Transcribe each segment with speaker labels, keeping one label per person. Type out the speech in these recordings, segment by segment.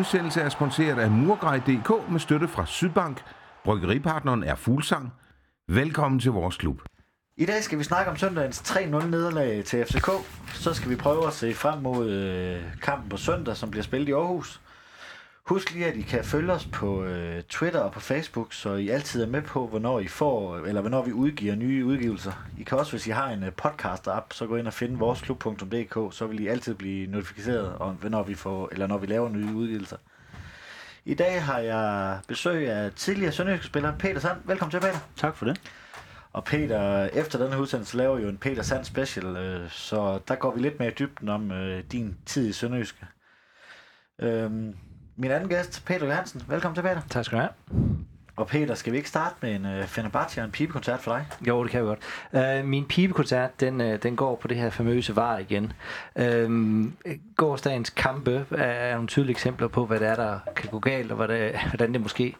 Speaker 1: Udsendelse er sponsoreret af Murgrej.dk med støtte fra Sydbank. Bryggeripartneren er Fuglsang. Velkommen til vores klub.
Speaker 2: I dag skal vi snakke om søndagens 3-0 nederlag til FCK. Så skal vi prøve at se frem mod øh, kampen på søndag, som bliver spillet i Aarhus. Husk lige, at I kan følge os på øh, Twitter og på Facebook, så I altid er med på, hvornår I får, eller hvornår vi udgiver nye udgivelser. I kan også, hvis I har en øh, podcast-app, så gå ind og finde voresklub.dk, så vil I altid blive notificeret, om, hvornår vi får, eller når vi laver nye udgivelser. I dag har jeg besøg af tidligere sønderjyske spiller Peter Sand. Velkommen til, Peter.
Speaker 3: Tak for det.
Speaker 2: Og Peter, efter denne udsendelse laver jo en Peter Sand special, øh, så der går vi lidt mere i dybden om øh, din tid i Sønderjyske. Øhm, min anden gæst, Peter Johansen. Velkommen til, Peter.
Speaker 3: Tak skal du have.
Speaker 2: Og Peter, skal vi ikke starte med en uh, Fenerbahce og en pibekoncert for dig?
Speaker 3: Jo, det kan jeg godt. Uh, min pibekoncert, den, uh, den går på det her famøse var igen. Uh, gårdsdagens kampe er nogle tydelige eksempler på, hvad det er, der kan gå galt, og hvad det, hvordan det måske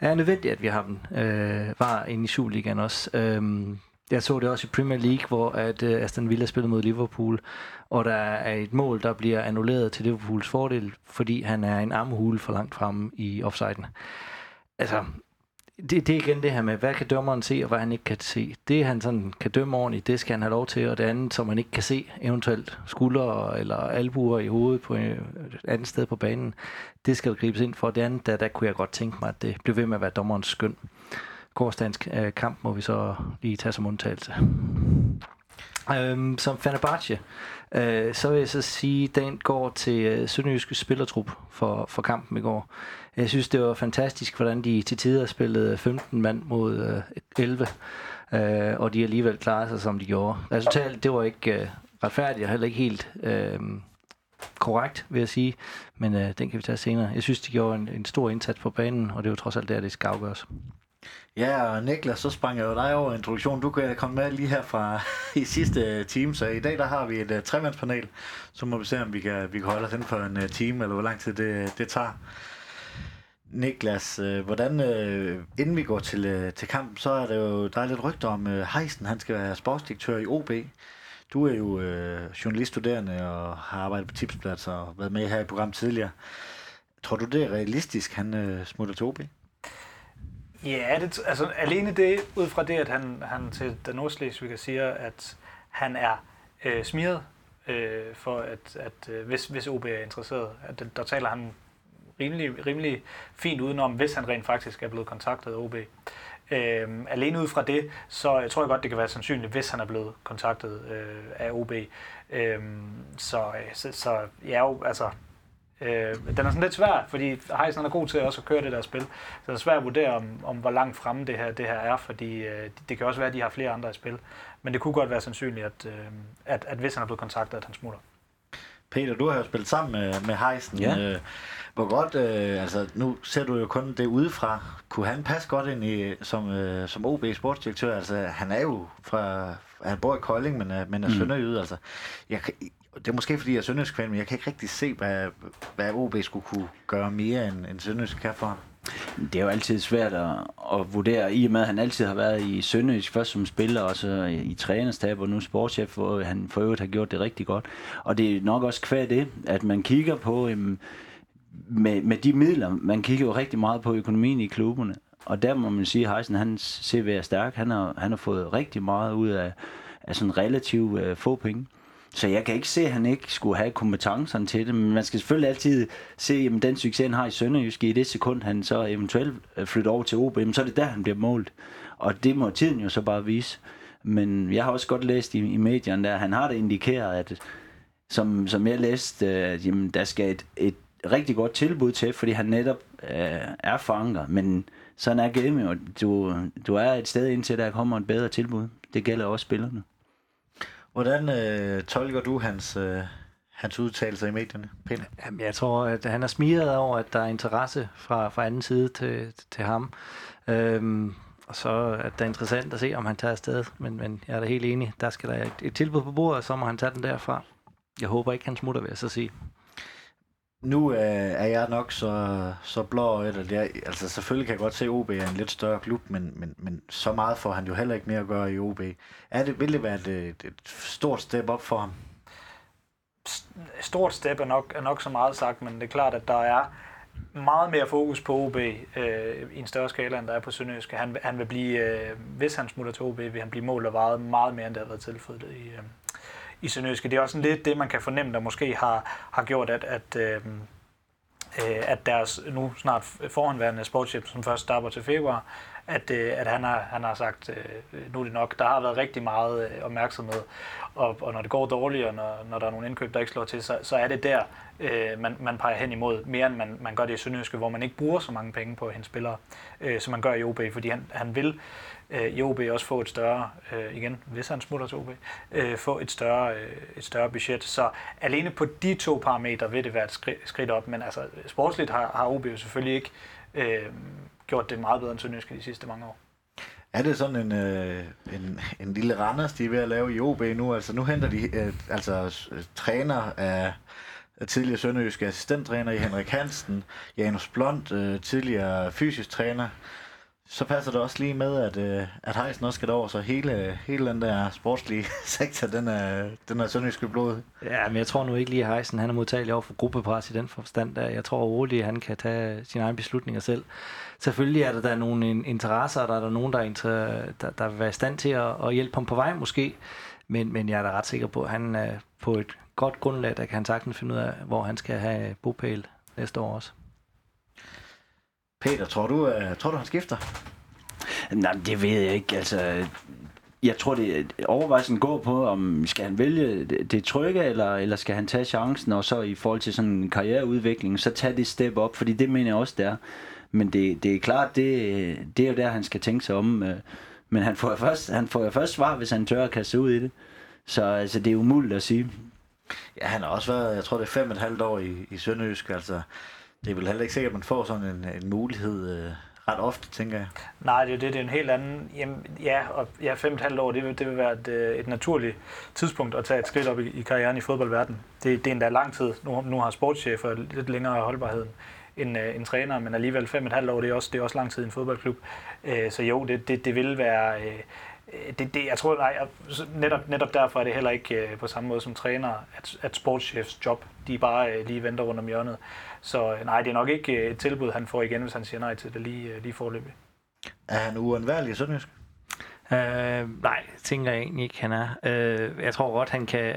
Speaker 3: er nødvendigt, at vi har dem. Uh, var inde i Superligaen også. Uh, jeg så det også i Premier League, hvor at uh, Aston Villa spillede mod Liverpool, og der er et mål, der bliver annulleret til Liverpools fordel, fordi han er en armhule for langt fremme i offsiden. Altså, det, det er igen det her med, hvad kan dommeren se, og hvad han ikke kan se. Det, han sådan kan dømme ordentligt, det skal han have lov til, og det andet, som man ikke kan se, eventuelt skuldre eller albuer i hovedet på øh, et andet sted på banen, det skal der gribes ind for. Det andet, der, der kunne jeg godt tænke mig, at det blev ved med at være dommerens skøn. Gårdsdagens øh, kamp må vi så lige tage som undtagelse. Øhm, som Fenerbahce, øh, så vil jeg så sige, at den går til øh, Sønderjyske spillertrup for, for kampen i går. Jeg synes, det var fantastisk, hvordan de til tider spillede 15 mand mod øh, 11, øh, og de alligevel klarede sig, som de gjorde. Resultatet, det var ikke øh, retfærdigt og heller ikke helt øh, korrekt, vil jeg sige, men øh, den kan vi tage senere. Jeg synes, de gjorde en, en stor indsats på banen, og det er jo trods alt der, det skal afgøres.
Speaker 2: Ja, og Niklas, så sprang jeg jo dig over introduktionen. Du kan komme med lige her fra i sidste time, så i dag der har vi et uh, tremandspanel. Så må vi se, om vi kan, vi kan holde os inden for en uh, time, eller hvor lang tid det, det tager. Niklas, øh, hvordan, øh, inden vi går til, øh, til kampen, så er der jo der er lidt rygter om øh, Heisen, han skal være sportsdirektør i OB. Du er jo øh, journaliststuderende og har arbejdet på tipspladser og været med her i programmet tidligere. Tror du, det er realistisk, han øh, smutter til OB?
Speaker 4: Ja, det, altså alene det, ud fra det, at han, han til den nordslesviger siger, at han er øh, smiret øh, for, at, at øh, hvis, hvis OB er interesseret, at der taler han rimelig, rimelig fint udenom, hvis han rent faktisk er blevet kontaktet af OB. Øh, alene ud fra det, så jeg tror jeg godt, det kan være sandsynligt, hvis han er blevet kontaktet øh, af OB. Øh, så, øh, så, så ja, altså, Øh, den er sådan lidt svær, fordi Heisen er god til også at køre det der spil. Så det er svært at vurdere, om, om hvor langt fremme det her, det her er, fordi øh, det kan også være, at de har flere andre i spil. Men det kunne godt være sandsynligt, at, øh, at, at hvis han er blevet kontaktet, at han smutter.
Speaker 2: Peter, du har jo spillet sammen med, med Heisen. Ja. Øh, hvor godt, øh, altså nu ser du jo kun det udefra. Kunne han passe godt ind i, som, øh, som OB sportsdirektør? Altså, han er jo fra, han bor i Kolding, men er, men er mm. sønderjyde. Altså, jeg, det er måske fordi jeg er sønderjysk fan, men jeg kan ikke rigtig se, hvad, hvad OB skulle kunne gøre mere end, end sønderjysk kan for ham.
Speaker 5: Det er jo altid svært at, at vurdere, i og med at han altid har været i Sønderjysk, først som spiller, og så i, i trænerstab, og nu sportschef, hvor han for øvrigt har gjort det rigtig godt. Og det er nok også kvad det, at man kigger på, øhm, med, med de midler, man kigger jo rigtig meget på økonomien i klubberne, og der må man sige, at Heisen, hans CV er stærk. Han har, han har fået rigtig meget ud af, af sådan relativt øh, få penge. Så jeg kan ikke se, at han ikke skulle have kompetencerne til det, men man skal selvfølgelig altid se, at den succes, han har i Sønderjysk, i det sekund, han så eventuelt øh, flytter over til OB, så er det der, han bliver målt. Og det må tiden jo så bare vise. Men jeg har også godt læst i, i medierne, der han har det indikeret, at som, som jeg læste, at jamen, der skal et, et rigtig godt tilbud til, fordi han netop øh, er fanger. Men sådan er game jo. Du, du er et sted indtil, der kommer et bedre tilbud. Det gælder også spillerne.
Speaker 2: Hvordan øh, tolker du hans, øh, hans udtalelser i medierne, Peter?
Speaker 3: Jamen, jeg tror, at han er smiret over, at der er interesse fra, fra anden side til, til ham. Øhm, og så at det er interessant at se, om han tager afsted. Men, men jeg er da helt enig. Der skal der et, et tilbud på bordet, og så må han tage den derfra. Jeg håber ikke, han smutter, vil jeg så sige
Speaker 2: nu øh, er jeg nok så, så blå eller det er, altså selvfølgelig kan jeg godt se, at OB er en lidt større klub, men, men, men så meget får han jo heller ikke mere at gøre i OB. Er det, vil det være et, et stort step op for ham?
Speaker 4: stort step er nok, er nok så meget sagt, men det er klart, at der er meget mere fokus på OB øh, i en større skala, end der er på Sønderjysk. Han, han vil blive, øh, hvis han smutter til OB, vil han blive målt og vejet meget mere, end det har været tilfældet i, øh, i Sønderjyske. Det er også lidt det, man kan fornemme, der måske har, har gjort, at, at, øh, øh at deres nu snart forhåndværende sportschef, som først starter til februar, at, øh, at han, har, han har sagt, øh, nu er det nok. Der har været rigtig meget øh, opmærksomhed, og, og når det går dårligt, og når, når der er nogle indkøb, der ikke slår til, så, så er det der, øh, man, man peger hen imod, mere end man, man gør det i Sønderjyske, hvor man ikke bruger så mange penge på hendes spillere, øh, som man gør i OB, fordi han, han vil øh, i OB også få et større, øh, igen, hvis han smutter til OB, øh, få et større, øh, et større budget. Så alene på de to parametre vil det være et skridt, skridt op, men altså sportsligt har, har OB jo selvfølgelig ikke øh, gjort det meget bedre end Sønderjyske de sidste mange år.
Speaker 2: Er det sådan en, øh, en, en lille Randers, de er ved at lave i OB nu? Altså nu henter de øh, altså øh, træner af, af tidligere sønderjyske assistenttræner i Henrik Hansen, Janus Blond, øh, tidligere fysisk træner. Så passer det også lige med, at, øh, at Heisen også skal over, så hele, hele den der sportslige sektor, den er, den er sønderjyske blod.
Speaker 3: Ja, men jeg tror nu ikke lige, at Heisen han er modtagelig over for gruppepres i den forstand. Der. Jeg tror roligt, at han kan tage sine egne beslutninger selv. Selvfølgelig er der, der er nogle interesser, der er der nogen, der, er inter, der, der vil være i stand til at, at hjælpe ham på vej måske. Men, men jeg er da ret sikker på, at han er på et godt grundlag, der kan han sagtens finde ud af, hvor han skal have bopæl næste år også.
Speaker 2: Peter, tror du, uh, tror du han skifter?
Speaker 5: Nej, det ved jeg ikke. Altså, jeg tror, det overvejelsen går på, om skal han vælge det trygge, eller, eller skal han tage chancen, og så i forhold til sådan en karriereudvikling, så tage det step op, fordi det mener jeg også, det er. Men det, det er klart, det, det er jo der, han skal tænke sig om. Øh, men han får først, han får jo først svar, hvis han tør at kaste ud i det. Så altså, det er umuligt at sige.
Speaker 2: Ja, han har også været, jeg tror det er fem og et halvt år i, i Sønderjysk, altså det er vel heller ikke sikkert, at man får sådan en, en mulighed øh, ret ofte, tænker jeg.
Speaker 4: Nej, det er det. Det er en helt anden... Jamen, ja, og ja, fem og et halvt år, det vil, det vil være et, øh, et naturligt tidspunkt at tage et skridt op i, i karrieren i fodboldverdenen. Det, det er endda lang tid. Nu, nu har sportschefer lidt længere holdbarhed end øh, en træner, men alligevel fem og et halvt år, det er også, det er også lang tid i en fodboldklub. Øh, så jo, det, det, det vil være... Øh, det, det, jeg tror, nej, netop, netop derfor er det heller ikke øh, på samme måde som træner, at, at sportschefs job, de bare øh, lige venter rundt om hjørnet. Så øh, nej, det er nok ikke øh, et tilbud, han får igen, hvis han siger nej til det lige, øh, lige forløbig.
Speaker 2: Er han uundværlig i Sønderjysk?
Speaker 3: Øh, nej, tænker jeg egentlig ikke, han er. Øh, jeg tror godt, han kan,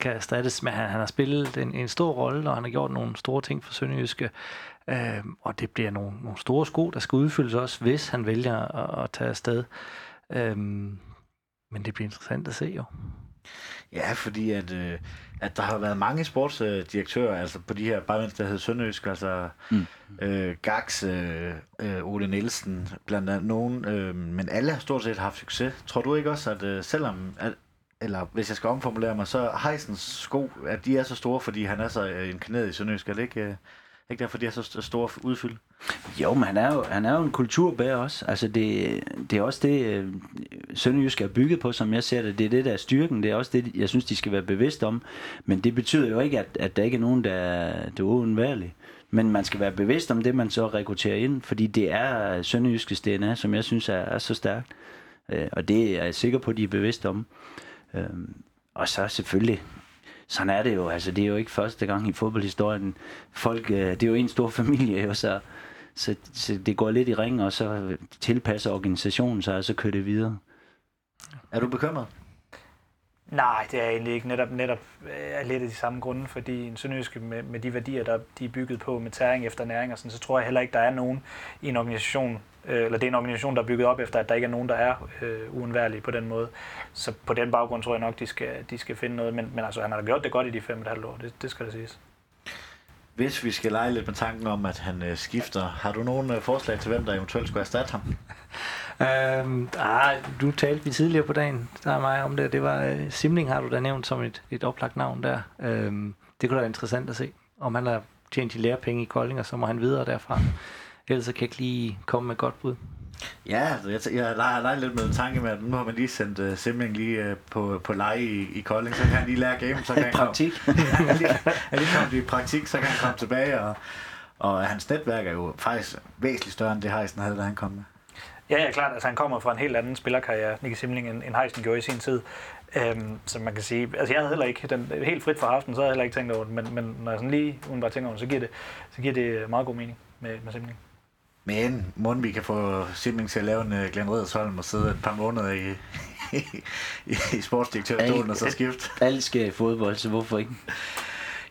Speaker 3: kan erstattes med, han, han har spillet en, en stor rolle, og han har gjort nogle store ting for Sønderjyske. Øh, og det bliver nogle, nogle store sko, der skal udfyldes også, hvis han vælger at, at tage afsted. Øh, men det bliver interessant at se jo.
Speaker 2: Ja, fordi at, øh, at der har været mange sportsdirektører, altså på de her, bare mens der hedder Sønderjysk, altså mm. øh, Gax, øh, øh, Ole Nielsen, blandt andet nogen, øh, men alle har stort set haft succes. Tror du ikke også, at øh, selvom, at, eller hvis jeg skal omformulere mig, så Heisens sko, at de er så store, fordi han er så øh, inkarneret i Sønderjysk, er det ikke... Øh, ikke derfor, de er så store udfyld?
Speaker 5: Jo, men han er jo, han er jo en kulturbærer også. Altså det, det er også det, øh, Sønderjysk er bygget på, som jeg ser det. Det er det, der er styrken. Det er også det, jeg synes, de skal være bevidst om. Men det betyder jo ikke, at, at der ikke er nogen, der, der er uundværlig. Men man skal være bevidst om det, man så rekrutterer ind, fordi det er Sønderjyskes DNA, som jeg synes er, er så stærkt. Øh, og det er jeg sikker på, at de er bevidst om. Øhm, og så selvfølgelig, sådan er det jo. Altså, det er jo ikke første gang i fodboldhistorien. Folk, øh, det er jo en stor familie, jo, så, så, så det går lidt i ring, og så tilpasser organisationen sig, og så kører det videre.
Speaker 2: Er du bekymret?
Speaker 4: Nej, det er egentlig ikke netop, netop er lidt af de samme grunde, fordi en sønderjyske med, med de værdier, der de er bygget på med tæring efter næring, og sådan, så tror jeg heller ikke, der er nogen i en organisation, øh, eller det er en organisation, der er bygget op efter, at der ikke er nogen, der er øh, uundværlige på den måde. Så på den baggrund tror jeg nok, de skal, de skal finde noget, men, men altså, han har gjort det godt i de fem og et halvt år, det, det skal der siges.
Speaker 2: Hvis vi skal lege lidt med tanken om, at han øh, skifter, har du nogen øh, forslag til, hvem der eventuelt skulle erstatte ham?
Speaker 3: Øhm, ah, du talte vi tidligere på dagen, der er mig om det. Det var uh, Simling, har du da nævnt som et, et oplagt navn der. Øhm, det kunne da være interessant at se, om han har tjent de lærepenge i Kolding, og så må han videre derfra. Ellers så kan jeg ikke lige komme med et godt bud.
Speaker 2: Ja, altså, jeg, jeg leger, leger lidt med en tanke med, at nu har man lige sendt uh, Simling lige uh, på, på leje i, i Kolding, så kan han lige lære game, så kan han
Speaker 5: praktik.
Speaker 2: Komme, ja, lige, lige komme i praktik, så kan han komme tilbage, og, og hans netværk er jo faktisk væsentligt større, end det Heisen havde, da han kom med.
Speaker 4: Ja, ja, klart. Altså, han kommer fra en helt anden spillerkarriere, Nicky Simling, end, end Heisen gjorde i sin tid. Øhm, så man kan sige, altså jeg havde heller ikke, den, helt frit fra aften, så havde jeg heller ikke tænkt over det, men, men når jeg sådan lige uden bare tænker over det, så giver det, så giver det meget god mening med, med simning.
Speaker 2: Men må vi kan få Simling til at lave en uh, Glenn Redersholm og sidde et par måneder i, i, i sportsdirektørstolen og så skifte.
Speaker 5: Alt sker i fodbold, så hvorfor ikke?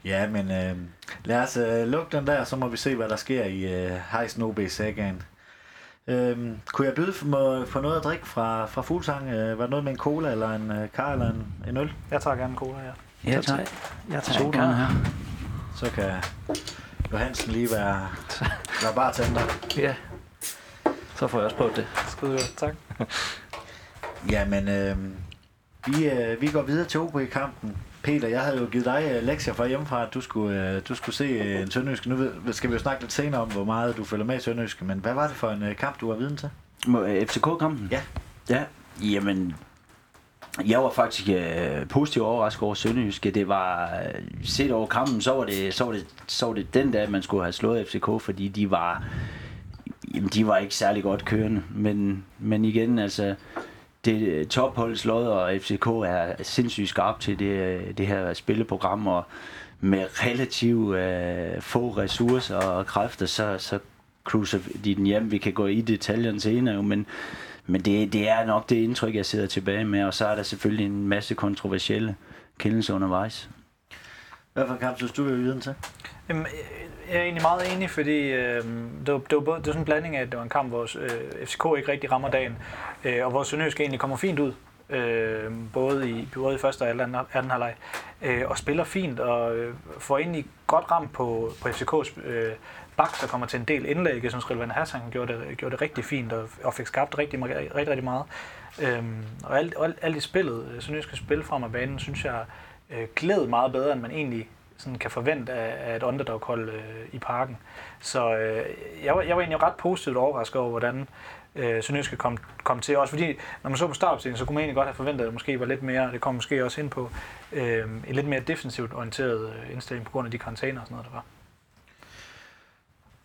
Speaker 2: Ja, men øh, lad os øh, lukke den der, så må vi se, hvad der sker i øh, Heisen OB sagaen. Øh, kunne jeg byde for, for noget at drikke fra, fra Fuglsang? Øh, var det noget med en cola, eller en øh, kar, eller en, en øl?
Speaker 4: Jeg tager gerne en cola, ja.
Speaker 5: Ja, tak.
Speaker 3: Jeg tager en
Speaker 5: Soda
Speaker 3: kar.
Speaker 5: her.
Speaker 2: Så kan Johansen lige være, være bartender.
Speaker 3: Ja. Så får jeg også prøvet det.
Speaker 4: Skide godt, tak.
Speaker 2: Jamen, øh, vi, øh, vi går videre til OB i kampen. Peter, jeg havde jo givet dig øh, lektier fra hjemmefra, at du skulle, øh, du skulle se øh, en Sønderjysk. Nu ved, skal vi jo snakke lidt senere om, hvor meget du følger med i Sønderjysk, men hvad var det for en øh, kamp, du var viden til?
Speaker 5: Øh, FCK-kampen?
Speaker 2: Ja.
Speaker 5: Ja, jamen... Jeg var faktisk øh, positivt overrasket over Sønderjyske. Det var, øh, set over kampen, så var, det, så, var det, så var det den dag, man skulle have slået FCK, fordi de var, jamen, de var ikke særlig godt kørende. Men, men igen, altså, det øh, topholdets lod og FCK er sindssygt skarp til det, øh, det her spilleprogram, og med relativt øh, få ressourcer og kræfter, så, så cruiser de den hjem. Vi kan gå i detaljerne senere, men, men det, det er nok det indtryk, jeg sidder tilbage med, og så er der selvfølgelig en masse kontroversielle kendelser undervejs.
Speaker 2: Hvad for en kamp synes du, vi var viden til?
Speaker 4: Jamen, øh, jeg er egentlig meget enig, fordi øh, det, var, det, var både, det var sådan en blanding af, at det var en kamp, hvor øh, FCK ikke rigtig rammer dagen, øh, og hvor Sønderjysk egentlig kommer fint ud, øh, både, i, både i første og anden, anden halvleg, øh, og spiller fint, og øh, får egentlig godt ramt på, på FCK's øh, bak, der kommer til en del indlæg. Jeg synes, Rilvan Hassan gjorde det, gjorde det rigtig fint, og, og fik skabt rigtig, rigtig, rigtig, meget. Øhm, og alt, alt, alt i spillet, øh, Sønderjysk spil frem af banen, synes jeg øh, glæd meget bedre, end man egentlig sådan kan forvente af, af et underdog-hold øh, i parken. Så øh, jeg, var, jeg var egentlig ret positivt overrasket over, hvordan øh, Sønderjyske kom, kom til. Også fordi, når man så på startopstillingen, så kunne man egentlig godt have forventet, at det måske var lidt mere, det kom måske også ind på, øh, en lidt mere defensivt orienteret øh, indstilling på grund af de karantæner og sådan noget, der var.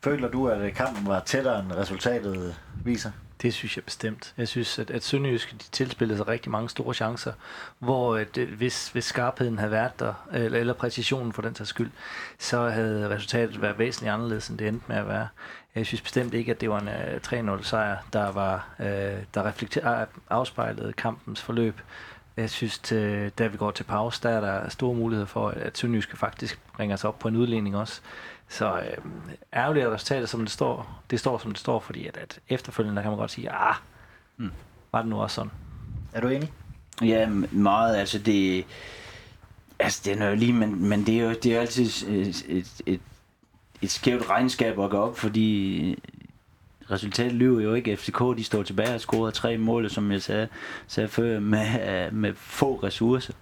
Speaker 2: Føler du, at kampen var tættere, end resultatet viser?
Speaker 3: Det synes jeg bestemt. Jeg synes, at, at Sønderjysk de tilspillede sig rigtig mange store chancer, hvor at, øh, hvis, hvis skarpheden havde været der, eller, eller præcisionen for den sags skyld, så havde resultatet været væsentligt anderledes, end det endte med at være. Jeg synes bestemt ikke, at det var en øh, uh, 3-0 sejr, der var uh, der reflekter- afspejlede kampens forløb. Jeg synes, til, da vi går til pause, der er der store muligheder for, at Sønderjyske faktisk bringer sig op på en udligning også. Så øh, ærgerligt at resultatet, som det står, det står, som det står, fordi at, at efterfølgende der kan man godt sige, ah,
Speaker 5: Mm.
Speaker 3: var det nu også sådan.
Speaker 2: Er du enig?
Speaker 5: Ja, meget. Altså det, altså det er noget lige, men, men det er jo det er altid et, et, et, et skævt regnskab at gå op, fordi resultatet lyver jo ikke. FCK de står tilbage og har scoret tre mål, som jeg sagde, sagde før, med, med få ressourcer.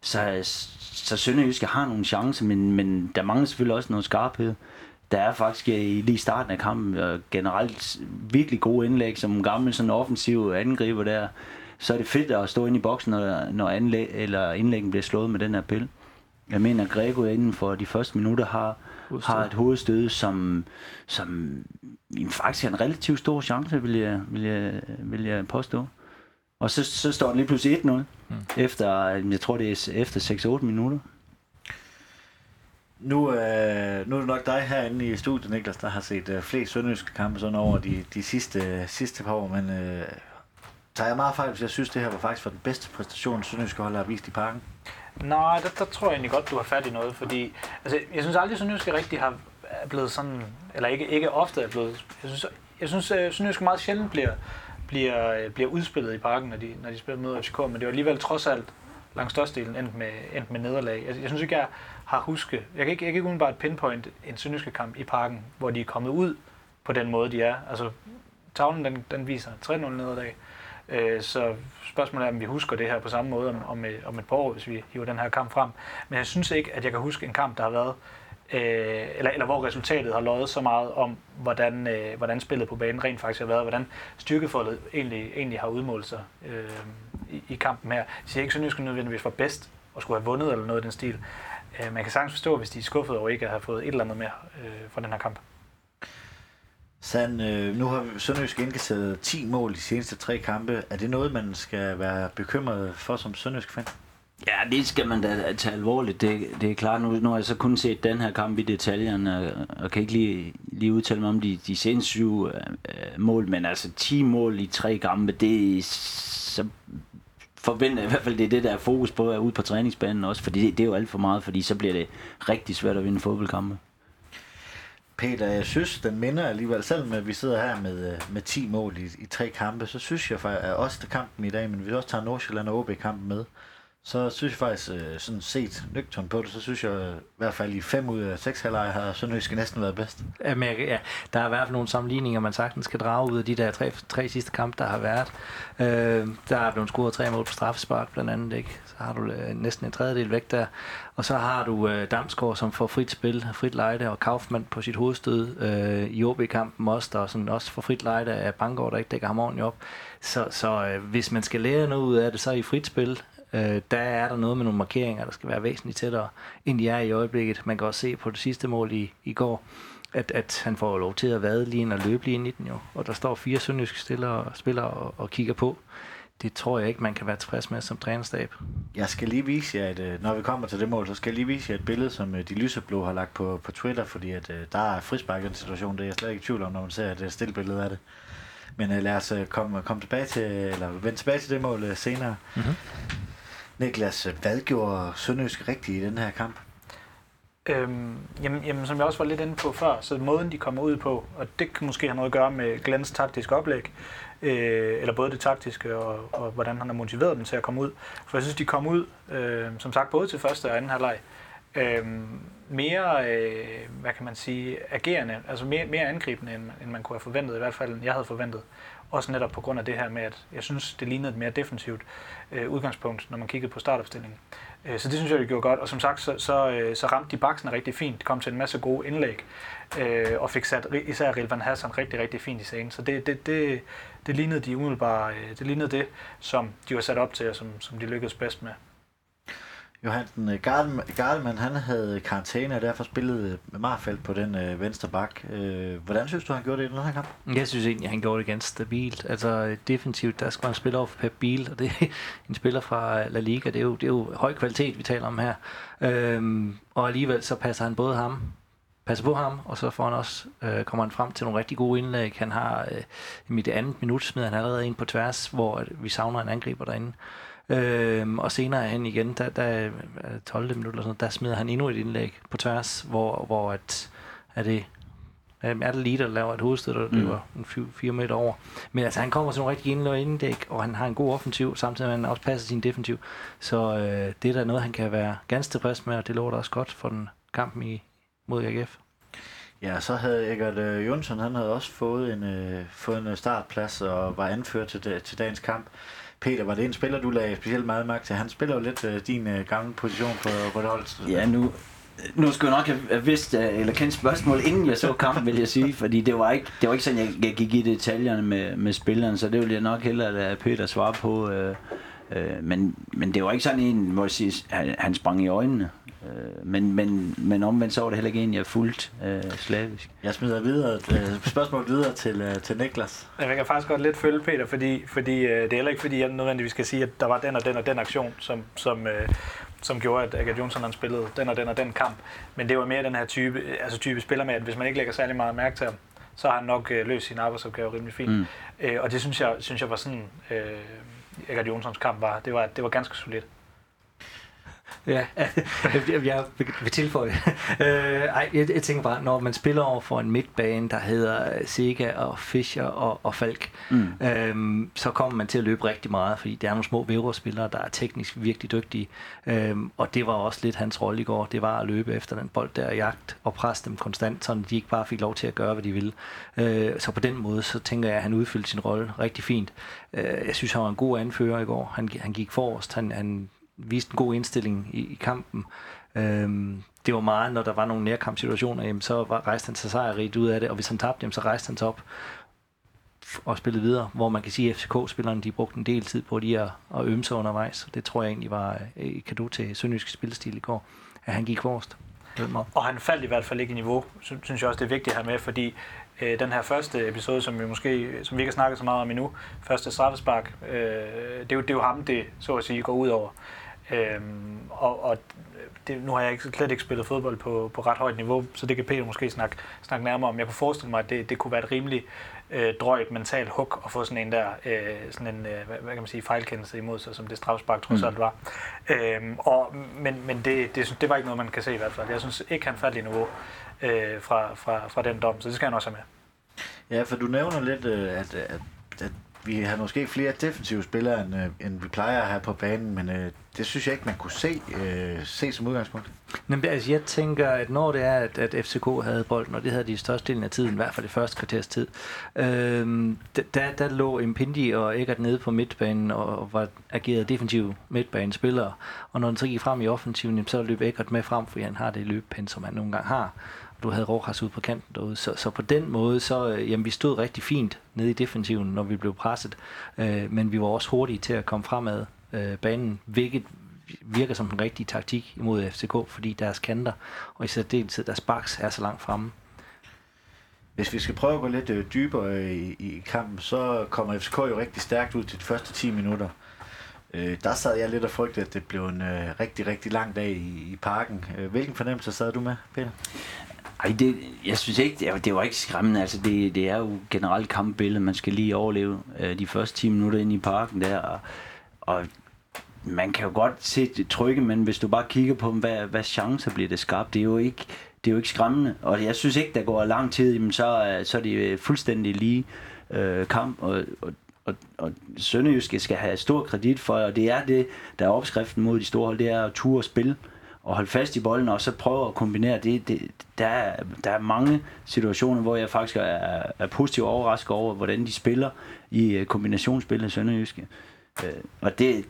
Speaker 5: Så, så Sønderjyske har nogle chancer, men, men der mangler selvfølgelig også noget skarphed. Der er faktisk i lige starten af kampen og generelt virkelig gode indlæg, som gammel sådan offensiv angriber der. Så er det fedt at stå inde i boksen, når, når anlæg, eller indlæggen bliver slået med den her pille. Jeg mener, at Grego inden for de første minutter har,
Speaker 3: Hovedstød.
Speaker 5: har et hovedstød, som, som faktisk er en relativt stor chance, vil jeg, vil jeg, vil jeg påstå. Og så, så står den lige pludselig 1-0, mm. efter, jeg tror det er efter 6-8 minutter.
Speaker 2: Nu, øh, nu er det nok dig herinde i studiet, Niklas, der har set øh, flest sønderjyske kampe sådan over de, de sidste, sidste par år, men øh, tager jeg meget fejl, hvis jeg synes, det her var faktisk var den bedste præstation, sønderjyske hold har vist i parken?
Speaker 4: Nej, der, der tror jeg egentlig godt, du har fat i noget, fordi altså, jeg synes aldrig, at Sønderjyske rigtig har er blevet sådan, eller ikke, ikke ofte er blevet, jeg synes, jeg synes at Sønderjyske meget sjældent bliver, bliver, øh, bliver udspillet i parken, når de, når de spiller mod FCK, men det var alligevel trods alt langt størstedelen endt med, endt med nederlag. Jeg, jeg synes ikke, jeg har husket, jeg kan ikke, jeg kan ikke umiddelbart pinpoint en Sønderjyske kamp i parken, hvor de er kommet ud på den måde, de er. Altså, tavlen den, den viser 3-0 nederlag, Øh, Så spørgsmålet er, om vi husker det her på samme måde om, om, et, om et par år, hvis vi hiver den her kamp frem. Men jeg synes ikke, at jeg kan huske en kamp, der har været, øh, Øh, eller, eller hvor resultatet har løjet så meget om, hvordan, øh, hvordan spillet på banen rent faktisk har været, hvordan styrkefoldet egentlig, egentlig har udmålt sig øh, i, i kampen her. Jeg siger ikke, at Sønderjysk nødvendigvis var bedst og skulle have vundet eller noget i den stil. Øh, man kan sagtens forstå, hvis de er skuffet over ikke at have fået et eller andet mere øh, fra den her kamp.
Speaker 2: Sand, øh, nu har Sønderjysk indkasseret 10 mål i de seneste tre kampe. Er det noget, man skal være bekymret for som Sønderjysk fan?
Speaker 5: Ja, det skal man da tage alvorligt. Det, det er klart, nu, nu har jeg så kun set den her kamp i detaljerne, og, og kan ikke lige, lige udtale mig om de, de seneste syv øh, øh, mål, men altså 10 mål i tre kampe, det er så forventer i hvert fald, det er det, der er fokus på at ude på træningsbanen også, fordi det, det er jo alt for meget, fordi så bliver det rigtig svært at vinde fodboldkampe.
Speaker 2: Peter, jeg synes, den minder alligevel, selvom vi sidder her med, øh, med 10 mål i, i tre kampe, så synes jeg faktisk, at også til kampen i dag, men vi også tager Nordsjælland og OB-kampen med, så synes jeg faktisk, øh, sådan set nøgtern på det, så synes jeg øh, i hvert fald i fem ud af seks halvleje har Sønderjyske næsten været bedst.
Speaker 3: Jamen, ja, der er i hvert fald nogle sammenligninger, man sagtens skal drage ud af de der tre, tre sidste kampe, der har været. Øh, der er blevet scoret tre mål på straffespark blandt andet, ikke? Så har du øh, næsten en tredjedel væk der. Og så har du øh, Damsgaard, som får frit spil, frit lejde, og Kaufmann på sit hovedstød øh, i OB-kampen også, der sådan også får frit lejde af Bangor, der ikke dækker ham ordentligt op. Så, så øh, hvis man skal lære noget ud af det, så er i frit spil, øh, der er der noget med nogle markeringer, der skal være væsentligt tættere, end de er i øjeblikket. Man kan også se på det sidste mål i, i går, at, at han får lov til at vade lige ind og løbe lige ind i den jo. Og der står fire sønderjyske spillere, spillere og, og kigger på. Det tror jeg ikke, man kan være tilfreds med som trænerstab.
Speaker 2: Jeg skal lige vise jer, at øh, når vi kommer til det mål, så skal jeg lige vise jer et billede, som øh, de lyseblå har lagt på, på Twitter, fordi at, øh, der er frispark i den situation. Det er jeg slet ikke i tvivl om, når man ser et stille billede af det. Men uh, lad os komme, komme tilbage til, eller vende tilbage til det mål uh, senere. Mm-hmm. Niklas, hvad gjorde Sønderjysk rigtigt i den her kamp?
Speaker 4: Øhm, jamen, jamen, som jeg også var lidt inde på før, så måden de kommer ud på, og det kan måske have noget at gøre med Glens taktiske oplæg, øh, eller både det taktiske og, og hvordan han har motiveret dem til at komme ud. For jeg synes, de kom ud, øh, som sagt, både til første og anden halvleg, øh, mere, øh, hvad kan man sige, agerende, altså mere, mere angribende, end, end man kunne have forventet, i hvert fald end jeg havde forventet. Også netop på grund af det her med, at jeg synes, det lignede et mere defensivt øh, udgangspunkt, når man kiggede på startopstillingen. Øh, så det synes jeg, det gjorde godt. Og som sagt, så, så, øh, så ramte de baksen rigtig fint. Kom til en masse gode indlæg, øh, og fik sat især Rilvan Hassan rigtig, rigtig fint i scenen. Så det, det, det, det lignede de umiddelbart, øh, det lignede det, som de var sat op til, og som, som de lykkedes bedst med.
Speaker 2: Johansen øh, Gardelmann, han havde karantæne, og derfor spillede øh, Marfeldt på den øh, venstre bak. Øh, hvordan synes du, han gjorde det i den her kamp?
Speaker 3: Jeg synes egentlig, han gjorde det ganske stabilt. Altså øh, defensivt, der skal man spille over for Pep Biel, og det er en spiller fra øh, La Liga. Det er jo, det er jo høj kvalitet, vi taler om her. Øhm, og alligevel så passer han både ham passer på ham, og så får han også, øh, kommer han frem til nogle rigtig gode indlæg. Han har øh, i mit andet minut smider han allerede ind på tværs, hvor vi savner en angriber derinde. Øhm, og senere hen igen, der, der 12. minut eller sådan der smider han endnu et indlæg på tværs, hvor, hvor at, er det er det lige, der laver et hovedstød, der mm. løber en 4 meter over. Men altså, han kommer til nogle rigtig indlæg indlæg, og han har en god offensiv, samtidig med at han også passer sin defensiv. Så øh, det er da noget, han kan være ganske tilfreds med, og det lover da også godt for den kampen i, mod AGF.
Speaker 2: Ja, så havde Egert øh, Jonsson, han havde også fået en, øh, fået en startplads og var anført til, til dagens kamp. Peter, var det en spiller, du lagde specielt meget mærke til? Han spiller jo lidt øh, din øh, gamle position på, på det hold.
Speaker 5: Ja, nu, nu skulle jeg nok have vidst, øh, eller kendt spørgsmål, inden jeg så kampen, vil jeg sige, fordi det var ikke, det var ikke sådan, jeg, jeg gik i detaljerne med, med spilleren, så det ville jeg nok hellere lade Peter svare på. Øh, øh, men, men det var ikke sådan en, hvor jeg sige, han, han sprang i øjnene. Øh, men, men, men omvendt så var det heller ikke en, jeg fuldt øh, slavisk.
Speaker 2: Jeg smider videre, øh, spørgsmål videre til, øh, til Niklas.
Speaker 4: Jeg kan faktisk godt lidt følge Peter, fordi, fordi øh, det er heller ikke fordi, jeg nødvendigvis skal sige, at der var den og den og den aktion, som, som, øh, som gjorde, at Agathe Jonsson han spillede den og den og den kamp. Men det var mere den her type, altså type spiller med, at hvis man ikke lægger særlig meget mærke til ham, så har han nok øh, løst sin arbejdsopgave rimelig fint. Mm. Øh, og det synes jeg, synes jeg var sådan, øh, Agathe Jonssons kamp var, det var, det var ganske solidt.
Speaker 3: Ja, jeg, vil tilføje. øh, ej, jeg, jeg tænker bare, når man spiller over for en midtbane, der hedder Sega og Fischer og, og Falk, mm. øhm, så kommer man til at løbe rigtig meget, fordi der er nogle små vævrespillere, der er teknisk virkelig dygtige. Øhm, og det var også lidt hans rolle i går, det var at løbe efter den bold der jagt og presse dem konstant, så de ikke bare fik lov til at gøre, hvad de ville. Øh, så på den måde, så tænker jeg, at han udfyldte sin rolle rigtig fint. Øh, jeg synes, han var en god anfører i går. Han, han gik forrest, han, han viste en god indstilling i, i kampen. Øhm, det var meget, når der var nogle nærkampsituationer, jamen, så var, rejste han sig sejrigt ud af det, og hvis han tabte, jamen, så rejste han sig op og spillede videre, hvor man kan sige, at FCK-spillerne de brugte en del tid på lige at, at øve sig undervejs. Det tror jeg egentlig var øh, et kado til Sønderjysk spillestil i går, at han gik forrest.
Speaker 4: Og han faldt i hvert fald ikke i niveau, synes jeg også, det er vigtigt her med, fordi øh, den her første episode, som vi måske som vi ikke har snakket så meget om endnu, første straffespark, øh, det, er jo, det er jo ham, det så at sige går ud over. Øhm, og, og det, nu har jeg ikke, slet ikke spillet fodbold på, på ret højt niveau, så det kan Peter måske snakke, snakke nærmere om. Jeg kunne forestille mig, at det, det kunne være et rimelig øh, drøjt mentalt hug at få sådan en der, øh, sådan en, øh, hvad, hvad kan man sige, fejlkendelse imod sig, som det strafspark trods alt var. Øhm, og, men men det, det, det var ikke noget, man kan se i hvert fald. Jeg synes ikke, han faldt i niveau øh, fra, fra, fra den dom, så det skal han også have med.
Speaker 2: Ja, for du nævner lidt, øh, at, at vi har måske flere defensive spillere, end, øh, end vi plejer at have på banen, men øh, det synes jeg ikke, man kunne se, øh, se som udgangspunkt.
Speaker 3: Men altså, jeg tænker, at når det er, at, at FCK havde bolden, og det havde de i størstedelen af tiden, i hvert fald det første kvarters tid, øh, der, der lå Impindi og Eggert nede på midtbanen og var ageret defensive midtbanespillere. Og når den så gik frem i offensiven, så løb Eggert med frem, fordi han har det løbpind, som han nogle gange har du havde Rojas ud på kanten derude. Så, så på den måde, så øh, jamen, vi stod rigtig fint nede i defensiven, når vi blev presset. Øh, men vi var også hurtige til at komme fremad øh, banen, hvilket virker som en rigtig taktik imod FCK, fordi deres kanter, og i særdeleshed deres baks, er så langt fremme.
Speaker 2: Hvis vi skal prøve at gå lidt øh, dybere øh, i, i kampen, så kommer FCK jo rigtig stærkt ud til de første 10 minutter. Øh, der sad jeg lidt og frygtede, at det blev en øh, rigtig, rigtig lang dag i, i parken. Øh, hvilken fornemmelse sad du med, Peter?
Speaker 5: Ej, det, jeg synes ikke, det, det var ikke skræmmende. Altså, det, det er jo generelt kampbillede. Man skal lige overleve øh, de første 10 minutter ind i parken der. Og, og man kan jo godt se det trygge, men hvis du bare kigger på, hvad, hvad chancer bliver det skabt, det er jo ikke, det er jo ikke skræmmende. Og jeg synes ikke, der går lang tid, jamen, så, øh, så er det øh, fuldstændig lige øh, kamp. Og, og, og, og Sønderjyske skal have stor kredit for, og det er det, der er opskriften mod de store hold, det er at ture og spille og holde fast i bolden, og så prøve at kombinere det. det der, er, der er mange situationer, hvor jeg faktisk er, er positivt overrasket over, hvordan de spiller i øh, kombinationsspillet Sønderjyske. Øh, og det,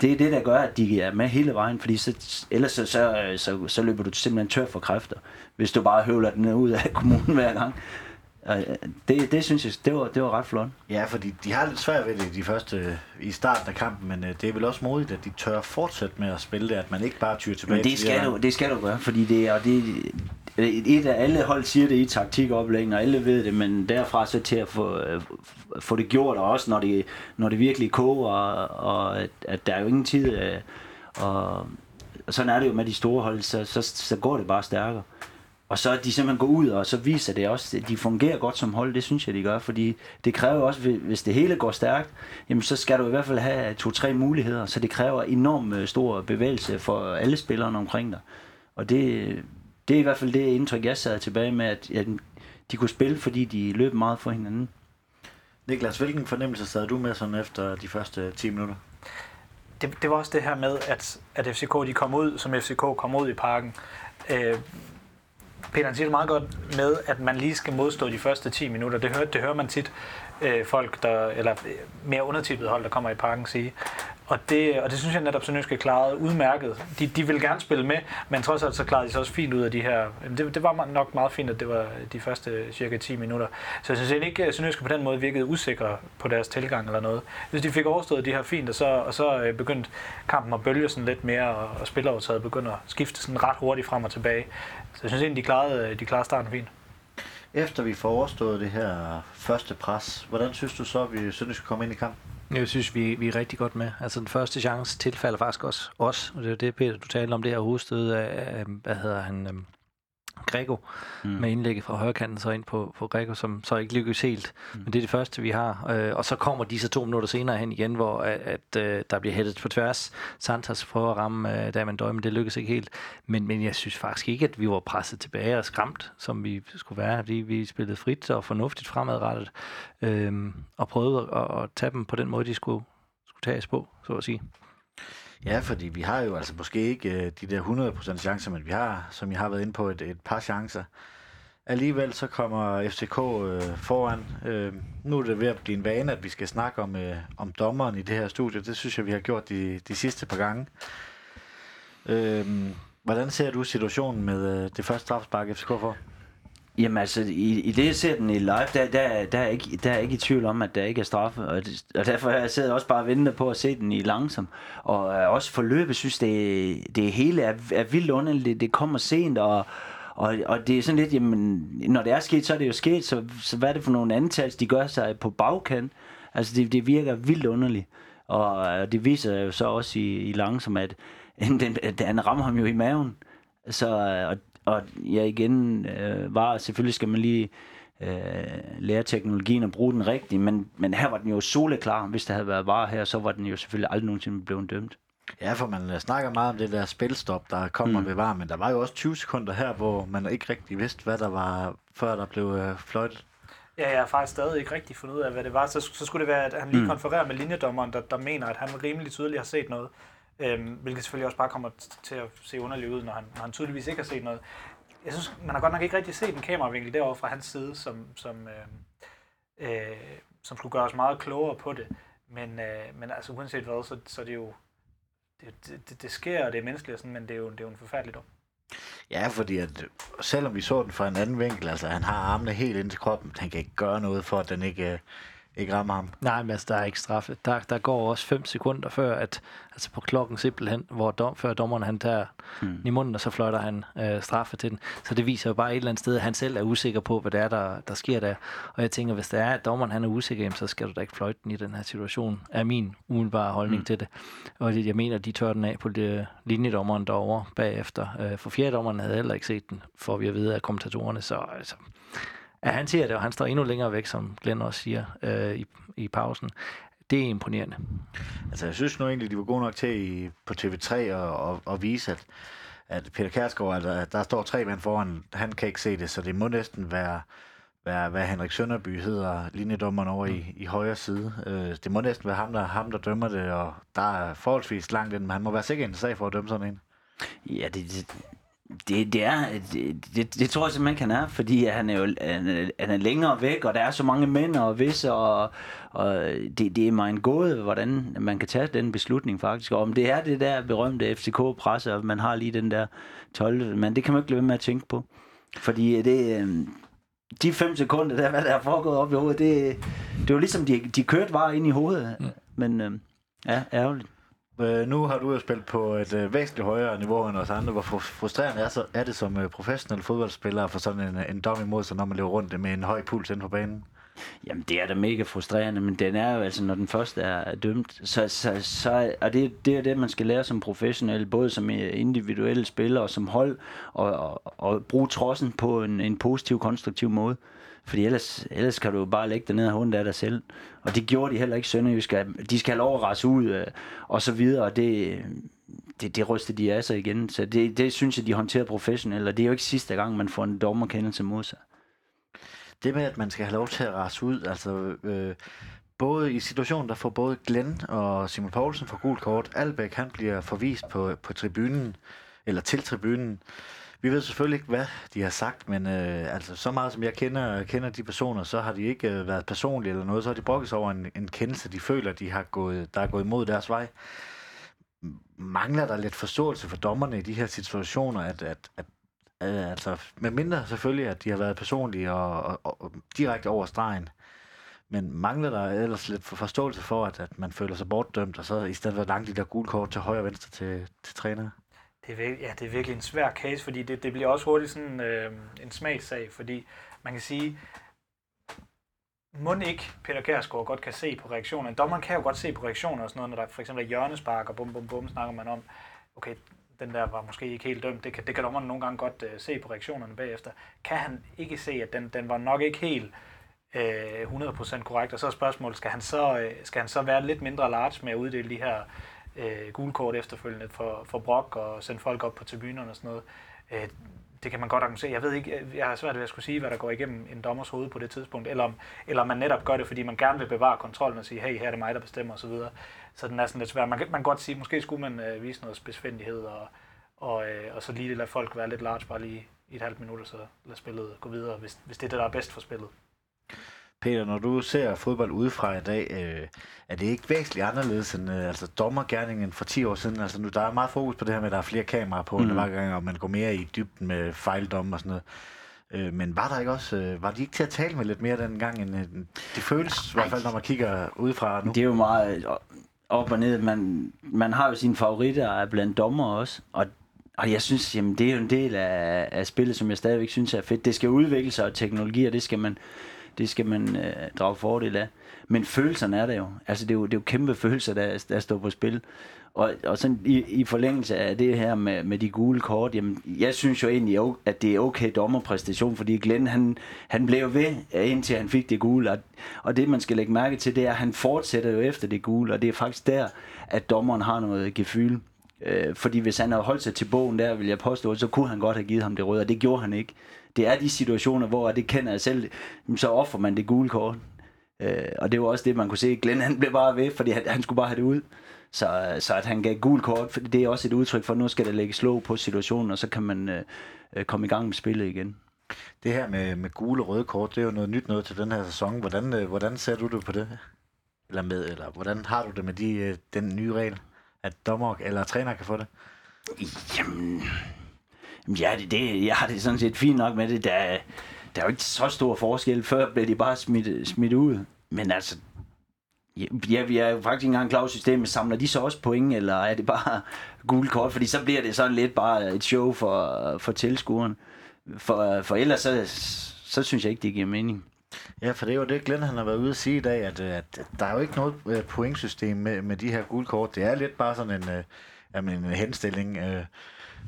Speaker 5: det er det, der gør, at de er med hele vejen, fordi så, ellers så, så, øh, så, så løber du simpelthen tør for kræfter, hvis du bare høvler den ud af kommunen hver gang. Det, det synes jeg, det var, det var ret flot.
Speaker 2: Ja, fordi de har lidt svært ved det de første, i starten af kampen, men øh, det er vel også modigt, at de tør fortsætte med at spille det, at man ikke bare tyrer tilbage
Speaker 5: men det skal, du, det skal du gøre, fordi det er, og det, et af alle hold siger det i taktikoplæggen, og alle ved det, men derfra så til at få, øh, få det gjort, og også når det, når det virkelig koger, og, og at, at der er jo ingen tid, øh, og sådan er det jo med de store hold, så, så, så går det bare stærkere. Og så de simpelthen går ud, og så viser det også, at de fungerer godt som hold, det synes jeg, de gør, fordi det kræver også, hvis det hele går stærkt, jamen så skal du i hvert fald have to-tre muligheder, så det kræver enormt øh, stor bevægelse for alle spillerne omkring dig. Og det, det er i hvert fald det indtryk, jeg sad tilbage med, at, at de kunne spille, fordi de løb meget for hinanden.
Speaker 2: Niklas, hvilken fornemmelse sad du med sådan efter de første 10 minutter?
Speaker 4: Det, det var også det her med, at, at FCK de kom ud, som FCK kom ud i parken. Øh, Peter siger det meget godt med, at man lige skal modstå de første 10 minutter. Det hører, det hører man tit øh, folk, der, eller mere undertippede hold, der kommer i parken sige. Og det, og det synes jeg netop, Sønderjyske klarede udmærket. De, de vil gerne spille med, men trods alt så klarede de sig også fint ud af de her... Det, det var nok meget fint, at det var de første cirka 10 minutter. Så jeg synes ikke, at Sønderjyske på den måde virkede usikre på deres tilgang eller noget. Hvis de fik overstået de her fint, og så, og så øh, begyndte kampen at bølge sådan lidt mere, og, og spillerovertaget begyndte at skifte sådan ret hurtigt frem og tilbage. Så jeg synes egentlig, de klarede, øh, de klarede starten fint.
Speaker 2: Efter vi får overstået det her første pres, hvordan synes du så, at vi Sønderjyske komme ind i kampen?
Speaker 3: Jeg synes, vi, vi er rigtig godt med. Altså den første chance tilfalder faktisk også os, og det er det, Peter, du talte om, det her hovedstød af, hvad hedder han, øhm, Grego mm. med indlægget fra højrekanten så ind på, på Grego, som så ikke lykkes helt. Mm. Men det er det første, vi har. Øh, og så kommer de så to minutter senere hen igen, hvor at, at øh, der bliver hættet på tværs. Santos prøver at ramme øh, Damon Døj, men det lykkes ikke helt. Men, men jeg synes faktisk ikke, at vi var presset tilbage og skræmt, som vi skulle være, fordi vi spillede frit og fornuftigt fremadrettet. Øh, og prøvede at, at tage dem på den måde, de skulle, skulle tages på, så at sige.
Speaker 2: Ja, fordi vi har jo altså måske ikke øh, de der 100% chancer, men vi har, som jeg har været inde på, et, et par chancer. Alligevel så kommer FCK øh, foran. Øh, nu er det ved at blive en vane, at vi skal snakke om, øh, om dommeren i det her studie. Det synes jeg, vi har gjort de, de sidste par gange. Øh, hvordan ser du situationen med øh, det første strafspark, FCK får?
Speaker 5: Jamen altså, i, i det jeg ser den i live, der, der, der, er ikke, der er ikke i tvivl om, at der ikke er straffe. Og, det, og derfor har jeg siddet også bare ventende på at se den i langsom. Og øh, også forløbet synes, det, det hele er, er vildt underligt. Det kommer sent, og, og, og det er sådan lidt, jamen, når det er sket, så er det jo sket. Så, så hvad er det for nogle antal, de gør sig på bagkant? Altså, det, det virker vildt underligt. Og det viser jo så også i, i langsom, at den, den rammer ham jo i maven. Så, øh, og, og ja, igen, øh, var selvfølgelig skal man lige øh, lære teknologien og bruge den rigtigt, men, men her var den jo soleklar. Hvis der havde været var her, så var den jo selvfølgelig aldrig nogensinde blevet dømt.
Speaker 2: Ja, for man øh, snakker meget om det der spilstop, der kommer mm. ved var, men der var jo også 20 sekunder her, hvor man ikke rigtig vidste, hvad der var, før der blev øh, fløjtet.
Speaker 4: Ja, jeg har faktisk stadig ikke rigtig fundet ud af, hvad det var. Så, så skulle det være, at han lige mm. konfererer med linjedommeren, der, der mener, at han rimelig tydeligt har set noget. Øhm, hvilket selvfølgelig også bare kommer til at se underligt ud, når han, når han tydeligvis ikke har set noget. Jeg synes, man har godt nok ikke rigtig set en kameravinkel derovre fra hans side, som, som, øh, øh, som skulle gøre os meget klogere på det. Men, øh, men altså uanset hvad, så, så det er jo det, det, det sker, og det er menneskeligt, sådan, men det er jo, det er jo en forfærdelig dom.
Speaker 2: Ja, fordi at, øh, selvom vi så den fra en anden vinkel, altså han har armene helt ind til kroppen, han kan ikke gøre noget for, at den ikke, øh, ikke rammer ham.
Speaker 3: Nej, men altså, der er ikke straffe. Der, der går også 5 sekunder før, at, altså på klokken simpelthen, hvor dom, før dommeren han tager hmm. i munden, og så fløjter han øh, straffe til den. Så det viser jo bare et eller andet sted, at han selv er usikker på, hvad det er, der, der sker der. Og jeg tænker, hvis det er, at dommeren han er usikker, så skal du da ikke fløjte den i den her situation, er min umiddelbare holdning hmm. til det. Og jeg mener, de tør den af på det linjedommeren derovre bagefter. Øh, for fjerde dommeren havde heller ikke set den, for vi at vide af kommentatorerne, så altså, Ja, han siger det, og han står endnu længere væk, som Glenn også siger øh, i, i pausen. Det er imponerende.
Speaker 2: Altså, jeg synes nu egentlig, de var gode nok til i, på TV3 at, at, at vise, at, at Peter Kærsgaard, at, at der står tre mænd foran, han kan ikke se det, så det må næsten være, være hvad Henrik Sønderby hedder, linjedommeren over i, i højre side. Øh, det må næsten være ham der, ham, der dømmer det, og der er forholdsvis langt ind, men han må være sikker en sag for at dømme sådan en.
Speaker 5: Ja, det, det, det, det, er, det, det, det tror jeg simpelthen, han er, fordi han er jo han er, han er længere væk, og der er så mange mænd og visse, og, og det, det er mig en gåde, hvordan man kan tage den beslutning faktisk. Og om det er det der berømte FCK-presse, og man har lige den der 12. Men det kan man ikke lade med at tænke på. Fordi det, øhm, de fem sekunder, der, hvad der er foregået op i hovedet, det, det var ligesom, de, de kørte bare ind i hovedet. Mm. Men øhm, ja, ærgerligt.
Speaker 2: Øh, nu har du jo spillet på et øh, væsentligt højere niveau end os andre. Hvor frustrerende er, så, er det som øh, professionel fodboldspiller for sådan en, øh, en dom imod sig, når man løber rundt med en høj puls ind på banen?
Speaker 5: Jamen, det er da mega frustrerende, men den er jo altså, når den første er dømt, så, så, så og det, det er det, man skal lære som professionel, både som øh, individuelle spiller og som hold, og, og, og bruge trossen på en, en positiv, konstruktiv måde. Fordi ellers, ellers kan du jo bare lægge dig ned og hunde af dig selv. Og det gjorde de heller ikke Sønderjysk. De skal have lov at rase ud, øh, og så videre. Og det, det, det rystede de af sig igen. Så det, det synes jeg, de håndterer professionelt. Og det er jo ikke sidste gang, man får en dommerkendelse mod sig.
Speaker 2: Det med, at man skal have lov til at rase ud, altså... Øh, både i situationen, der får både Glenn og Simon Poulsen for gult kort. Albeck, han bliver forvist på, på tribunen, eller til tribunen. Vi ved selvfølgelig ikke, hvad de har sagt, men øh, altså, så meget som jeg kender, kender de personer, så har de ikke øh, været personlige eller noget. Så har de brokket sig over en, en kendelse, de føler, de har gået, der er gået imod deres vej. Mangler der lidt forståelse for dommerne i de her situationer, at, at, at øh, altså, med mindre selvfølgelig, at de har været personlige og, og, og, direkte over stregen. Men mangler der ellers lidt for forståelse for, at, at man føler sig bortdømt, og så i stedet for langt de der gule kort til højre og venstre til, til trænere?
Speaker 4: Det er, ja, det er virkelig en svær case, fordi det, det bliver også hurtigt sådan øh, en smagssag, fordi man kan sige, må ikke Peter Kærsgaard godt kan se på reaktionerne. Dommeren kan jo godt se på reaktioner og sådan noget, når der for eksempel er hjørnespark og bum bum bum, snakker man om, okay, den der var måske ikke helt dømt. Det kan, det kan dommeren nogle gange godt øh, se på reaktionerne bagefter. Kan han ikke se, at den, den var nok ikke helt øh, 100% korrekt? Og så er spørgsmålet, skal han så, øh, skal han så være lidt mindre large med at uddele de her øh, gule kort efterfølgende for, for brok og sende folk op på tribunerne og sådan noget. Øh, det kan man godt argumentere. Jeg ved ikke, øh, jeg har svært ved at skulle sige, hvad der går igennem en dommers hoved på det tidspunkt, eller om, eller om man netop gør det, fordi man gerne vil bevare kontrollen og sige, hey, her er det mig, der bestemmer osv. Så, så den er sådan lidt svær. Man kan, man kan godt sige, måske skulle man øh, vise noget spidsfindighed, og, og, øh, og så lige lade folk være lidt large, bare lige i et halvt minut, og så lade spillet gå videre, hvis, hvis det er det, der er bedst for spillet.
Speaker 2: Peter, når du ser fodbold udefra i dag, øh, er det ikke væsentligt anderledes end øh, altså dommergærningen for 10 år siden? Altså nu, der er meget fokus på det her med, at der er flere kameraer på, mm. end hver gang, og man går mere i dybden med fejldom og sådan noget. Øh, men var der ikke også, øh, var de ikke til at tale med lidt mere den gang, end øh, det føles i hvert fald, når man kigger udefra nu?
Speaker 5: Det er jo meget øh, op og ned. Man, man har jo sine favoritter blandt dommer også, og og jeg synes, jamen, det er jo en del af, af spillet, som jeg stadigvæk synes er fedt. Det skal udvikle sig, og teknologi, og det skal man det skal man øh, drage fordel af. Men følelserne er der jo. Altså, det er jo, det er jo kæmpe følelser, der, der står på spil. Og, og sådan i, i forlængelse af det her med, med de gule kort, jamen, jeg synes jo egentlig, at det er okay dommerpræstation, fordi Glenn, han, han blev ved, øh, indtil han fik det gule. Og, og det, man skal lægge mærke til, det er, at han fortsætter jo efter det gule, og det er faktisk der, at dommeren har noget gefyld. Øh, fordi hvis han havde holdt sig til bogen der, vil jeg påstå, så kunne han godt have givet ham det røde, og det gjorde han ikke. Det er de situationer, hvor, det kender jeg selv, så offer man det gule kort. Øh, og det var også det, man kunne se. Glenn han blev bare ved, fordi han, han skulle bare have det ud. Så, så at han gav gul kort, for det er også et udtryk for, at nu skal der lægge slå på situationen, og så kan man øh, øh, komme i gang med spillet igen.
Speaker 2: Det her med, med gule og røde kort, det er jo noget nyt noget til den her sæson. Hvordan, øh, hvordan ser du det på det? Eller med, eller hvordan har du det med de, øh, den nye regel, at dommer eller træner kan få det?
Speaker 5: Jamen, ja, det, det, jeg har det sådan set fint nok med det. Der, der er jo ikke så stor forskel. Før blev de bare smidt, smidt ud. Men altså, Ja, vi er jo faktisk ikke engang klar systemet. Samler de så også point, eller er det bare gule kort? Fordi så bliver det sådan lidt bare et show for, for tilskueren. For, for ellers så, så synes jeg ikke, det giver mening.
Speaker 2: Ja, for det er jo det, Glenn han har været ude at sige i dag, at, at der er jo ikke noget øh, pointsystem med, med de her gule kort. Det er lidt bare sådan en, øh, jamen en henstilling. Øh,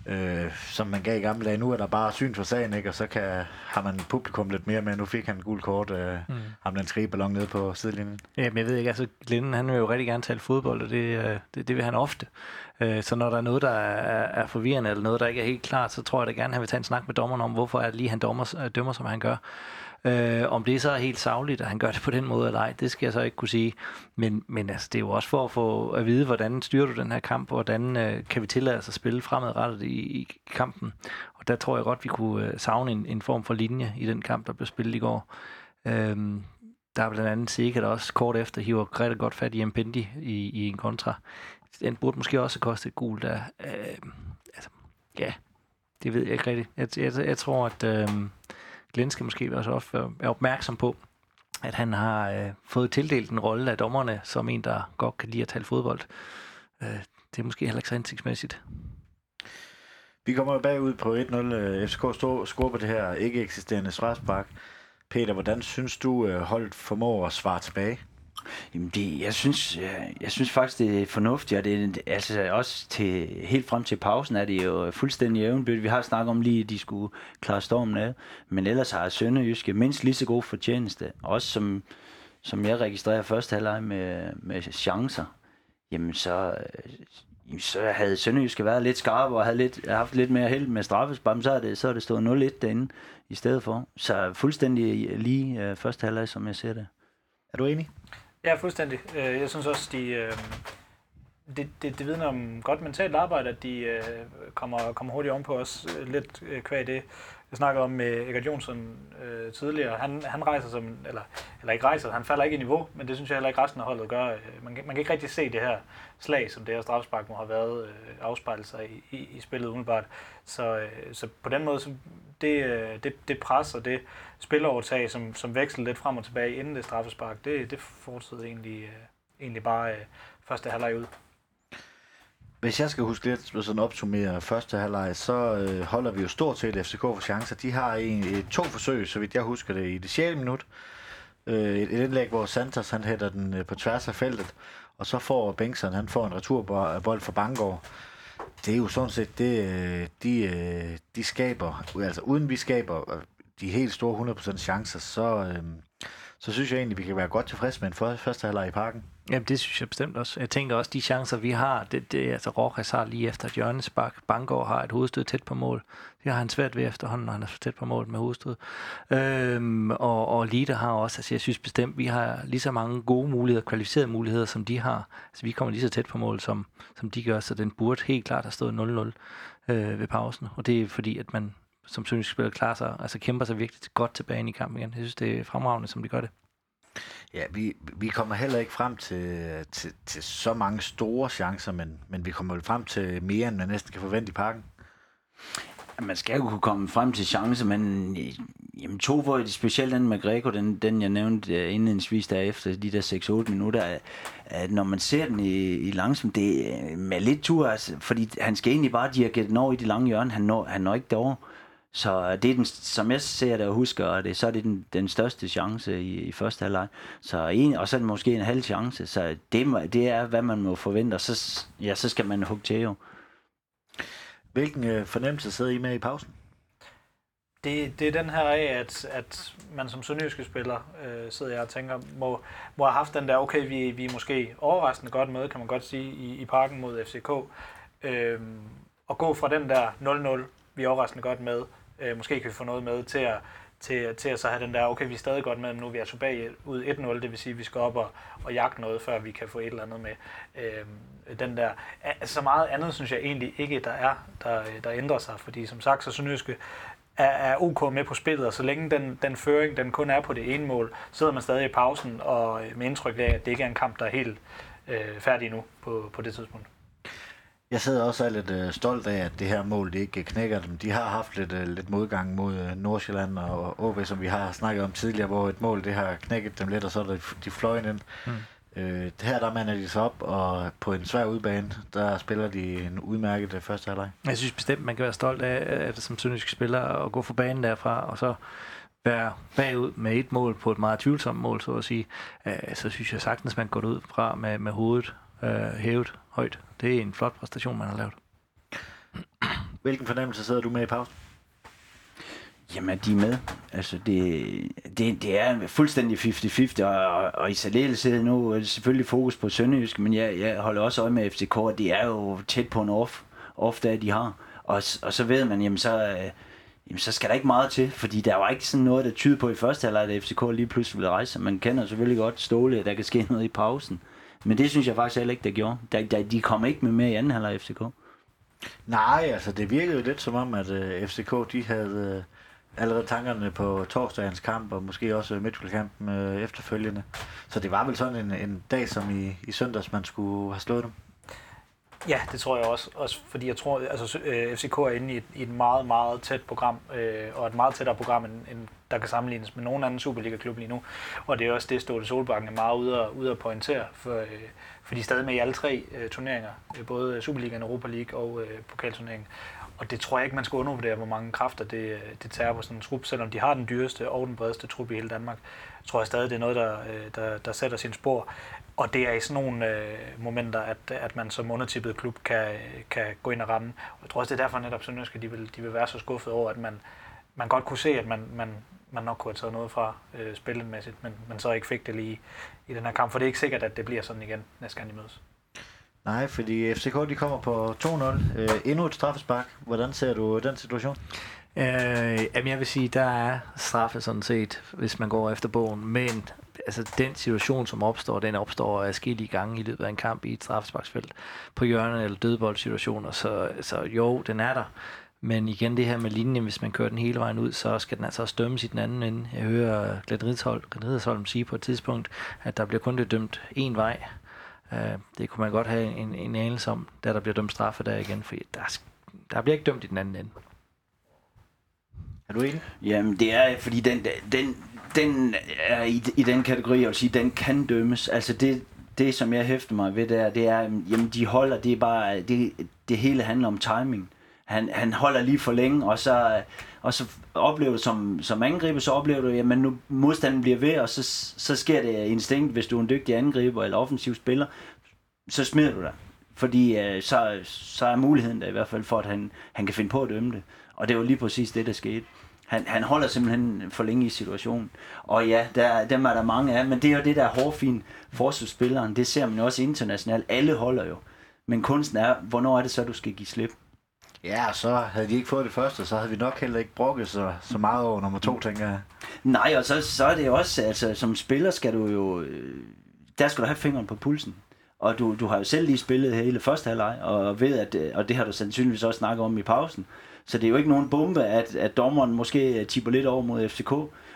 Speaker 2: øh, som man gav i gamle dage. Nu er der bare syn for sagen, ikke? og så kan, har man publikum lidt mere med. Nu fik han en gul kort, øh, mm. ham den skrigeballon nede på sidelinjen.
Speaker 3: Ja, men jeg ved ikke, altså Glenn, han vil jo rigtig gerne tale fodbold, og det, øh, det, det vil han ofte. Øh, så når der er noget, der er, er forvirrende, eller noget, der ikke er helt klart, så tror jeg da gerne, han vil tage en snak med dommeren om, hvorfor er det lige, han dommer, dømmer, som han gør. Øh, om det så er helt savligt, at han gør det på den måde eller ej, det skal jeg så ikke kunne sige. Men, men altså, det er jo også for at få at vide, hvordan styrer du den her kamp, og hvordan øh, kan vi tillade os at spille fremadrettet i, i kampen. Og der tror jeg godt, vi kunne øh, savne en, en form for linje i den kamp, der blev spillet i går. Øh, der er blandt andet sikkert der også kort efter hiver rigtig godt fat i Mpendi i, i en kontra. Den burde måske også koste et gult. Der, øh, altså, ja, det ved jeg ikke rigtigt. Jeg, jeg, jeg tror, at... Øh, Glenn skal måske også være opmærksom på, at han har øh, fået tildelt en rolle af dommerne som en, der godt kan lide at tale fodbold. Øh, det er måske heller ikke så hensigtsmæssigt.
Speaker 2: Vi kommer bagud på 1-0. Øh, FCK score på det her ikke eksisterende svarspark. Peter, hvordan synes du, øh, holdet formår at svare tilbage?
Speaker 5: Jamen det, jeg, synes, jeg, jeg synes faktisk, det er fornuftigt, og det er altså også til, helt frem til pausen er det jo fuldstændig jævnbødt. Vi har snakket om lige, at de skulle klare stormen af, men ellers har Sønderjyske mindst lige så god fortjeneste, også som, som jeg registrerer første halvleg med, med chancer. Jamen så, så havde Sønderjyske været lidt skarpe og havde lidt, haft lidt mere held med straffespark, så er det, så er det stået 0-1 derinde i stedet for. Så fuldstændig lige øh, første halvleg, som jeg ser det.
Speaker 2: Er du enig?
Speaker 4: Ja, fuldstændig. Øh, jeg synes også, de, øh, det, det, det vidner om godt mentalt arbejde, at de øh, kommer, kommer hurtigt om på os. Lidt kvæg det, jeg snakkede om med Egert Jonsson øh, tidligere. Han, han rejser som, eller, eller ikke rejser, han falder ikke i niveau, men det synes jeg heller ikke resten af holdet gør. Man, man kan ikke rigtig se det her slag, som det her strafspark må have været, øh, afspejlet sig i, i, i spillet umiddelbart. Så, øh, så på den måde, så det, det, det pres og det spilovertag, som, som veksler lidt frem og tilbage inden det straffespark, det, det fortsætter egentlig, øh, egentlig bare øh, første halvleg ud.
Speaker 2: Hvis jeg skal huske lidt sådan opsummere første halvleg, så øh, holder vi jo stort set FCK for chancer. De har en, et, øh, to forsøg, så vidt jeg husker det, i det 6. minut. Øh, et, et indlæg, hvor Santos han hætter den øh, på tværs af feltet, og så får Bengtsson, han får en returbold fra Bangor. Det er jo sådan set det, øh, de, øh, de skaber, altså uden vi skaber de helt store 100% chancer, så, øh, så synes jeg egentlig, vi kan være godt tilfredse med en første halvleg i parken.
Speaker 3: Jamen, det synes jeg bestemt også. Jeg tænker også, de chancer, vi har, det, det altså Rojas har lige efter et hjørnespark, Bangor har et hovedstød tæt på mål. Det har han svært ved efterhånden, når han er så tæt på mål med hovedstød. Øhm, og, og Lita har også, altså jeg synes bestemt, vi har lige så mange gode muligheder, kvalificerede muligheder, som de har. Altså vi kommer lige så tæt på mål, som, som de gør, så den burde helt klart have stået 0-0 øh, ved pausen. Og det er fordi, at man som sønderjysk spiller klarer sig, altså kæmper sig virkelig godt tilbage ind i kampen igen. Jeg synes, det er fremragende, som de gør det.
Speaker 2: Ja, vi, vi kommer heller ikke frem til, til, til så mange store chancer, men, men vi kommer frem til mere, end man næsten kan forvente i parken.
Speaker 5: Man skal jo kunne komme frem til chancer, men jamen, to hvor specielt den med Greco, den, den jeg nævnte uh, indledningsvis der efter de der 6-8 minutter, at når man ser den i, i langsom, det er med lidt tur, altså, fordi han skal egentlig bare dirigere den over i de lange hjørne, han når, han når ikke derovre. Så det er den, som jeg ser det og husker det, så er det den, den største chance i, i første halvleg. Så en, og så er det måske en halv chance. Så det, må- det er, hvad man må forvente, og så, ja, så skal man hugge til jo.
Speaker 2: Hvilken øh, fornemmelse sidder I med i pausen?
Speaker 4: Det, det er den her af, at, at man som sønderjyske spiller, øh, sidder jeg og tænker, må, må have haft den der, okay, vi, vi er måske overraskende godt med, kan man godt sige, i, i parken mod FCK. Øh, og gå fra den der 0-0, vi er overraskende godt med, øh, måske kan vi få noget med, til at, til, til at så have den der, okay, vi er stadig godt med, men nu er vi altså er tilbage ud 1-0, det vil sige, at vi skal op og, og jagte noget, før vi kan få et eller andet med. Øh, den der, altså, så meget andet synes jeg egentlig ikke, der er, der, øh, der ændrer sig, fordi som sagt, så Sønderjyske er, er ok med på spillet, og så længe den, den føring, den kun er på det ene mål, sidder man stadig i pausen, og øh, med indtryk af, at det ikke er en kamp, der er helt øh, færdig nu på, på det tidspunkt.
Speaker 2: Jeg sidder også og er lidt øh, stolt af, at det her mål det ikke knækker dem. De har haft lidt, øh, lidt modgang mod øh, Nordsjælland og OB, som vi har snakket om tidligere, hvor et mål det har knækket dem lidt, og så er det, de fløjen ind. Mm. Øh, her der mander de sig op, og på en svær udbane, der spiller de en udmærket øh, første halvleg.
Speaker 3: Jeg synes bestemt, man kan være stolt af, at som sønderjysk spiller, at gå for banen derfra, og så være bagud med et mål på et meget tvivlsomt mål, så at sige. Øh, så synes jeg sagtens, man går ud fra med, med hovedet øh, hævet højt. Det er en flot præstation, man har lavet.
Speaker 2: Hvilken fornemmelse sidder du med i pausen?
Speaker 5: Jamen, de er med. Altså, det, det, det er fuldstændig 50-50, og, og, og i særdeleshed nu er det selvfølgelig fokus på Sønderjysk, men jeg, jeg holder også øje med FCK, og det er jo tæt på en off, off der de har. Og, og så ved man, jamen så, øh, jamen så skal der ikke meget til, fordi der var ikke sådan noget, der tyder på i første halvleg, at FCK lige pludselig ville rejse. Man kender selvfølgelig godt Ståle, at der kan ske noget i pausen. Men det synes jeg faktisk heller ikke, der gjorde. Der, der, de kom ikke med mere i anden halvleg FCK.
Speaker 2: Nej, altså det virkede jo lidt som om, at øh, FCK de havde øh, allerede tankerne på torsdagens kamp, og måske også Midtjylland-kampen øh, efterfølgende. Så det var vel sådan en, en dag som i, i søndags, man skulle have slået dem.
Speaker 4: Ja, det tror jeg også. Også fordi jeg tror, altså øh, FCK er inde i et, i et meget, meget tæt program, øh, og et meget tættere program, end, end der kan sammenlignes med nogen anden Superliga-klub lige nu. Og det er også det, Ståle Solbakken er meget ude at, ude at pointere, for, øh, for de er stadig med i alle tre øh, turneringer, øh, både Superligaen, Europa League og øh, pokalturneringen. Og det tror jeg ikke, man skal undervurdere, hvor mange kræfter det, det tager på sådan en trup, selvom de har den dyreste og den bredeste trup i hele Danmark. tror jeg stadig, det er noget, der, øh, der, der sætter sin spor. Og det er i sådan nogle øh, momenter, at, at man som undertippet klub kan, kan gå ind og ramme. Og jeg tror også, det er derfor netop Sønderjyske, de vil, de vil være så skuffet over, at man, man godt kunne se, at man, man, man nok kunne have taget noget fra øh, spillemæssigt, men, men så ikke fik det lige i den her kamp. For det er ikke sikkert, at det bliver sådan igen næste gang de mødes.
Speaker 2: Nej, fordi FCK de kommer på 2-0. Øh, endnu et straffespark. Hvordan ser du den situation?
Speaker 3: Øh, jamen jeg vil sige, der er straffe sådan set, hvis man går efter bogen, men altså den situation, som opstår, den opstår i gange i løbet af en kamp i et straffesparksfelt på hjørnet eller dødboldsituationer, så, så jo, den er der. Men igen det her med linjen, hvis man kører den hele vejen ud, så skal den altså også dømmes i den anden ende. Jeg hører Glenn Ridsholm sige på et tidspunkt, at der bliver kun det dømt én vej. Uh, det kunne man godt have en, en anelse om, da der bliver dømt straffe der igen, for der, der bliver ikke dømt i den anden ende.
Speaker 2: Er du enig?
Speaker 5: Jamen, det er, fordi den, den, den er i, i den kategori, jeg vil sige, den kan dømmes. Altså, det, det som jeg hæfter mig ved der, det er, jamen, de holder, det er bare, det, det hele handler om timing. Han, han holder lige for længe, og så, og så oplever du som, som angriber, så oplever du, at nu modstanden bliver ved, og så, så sker det instinkt, hvis du er en dygtig angriber eller offensiv spiller, så smider du dig. Fordi øh, så, så er muligheden der i hvert fald for, at han, han kan finde på at dømme det. Og det var lige præcis det, der skete. Han, han holder simpelthen for længe i situationen. Og ja, der, dem er der mange af, men det er jo det der hårfine forsvarsspilleren. Det ser man jo også internationalt. Alle holder jo. Men kunsten er, hvornår er det så, du skal give slip?
Speaker 2: Ja, så havde de ikke fået det første, så havde vi nok heller ikke brokket så, så meget over nummer to, tænker jeg.
Speaker 5: Nej, og så, så er det også, altså som spiller skal du jo, øh, der skal du have fingeren på pulsen. Og du, du har jo selv lige spillet hele første halvleg, og ved, at, øh, og det har du sandsynligvis også snakket om i pausen. Så det er jo ikke nogen bombe, at, at dommeren måske tipper lidt over mod FCK.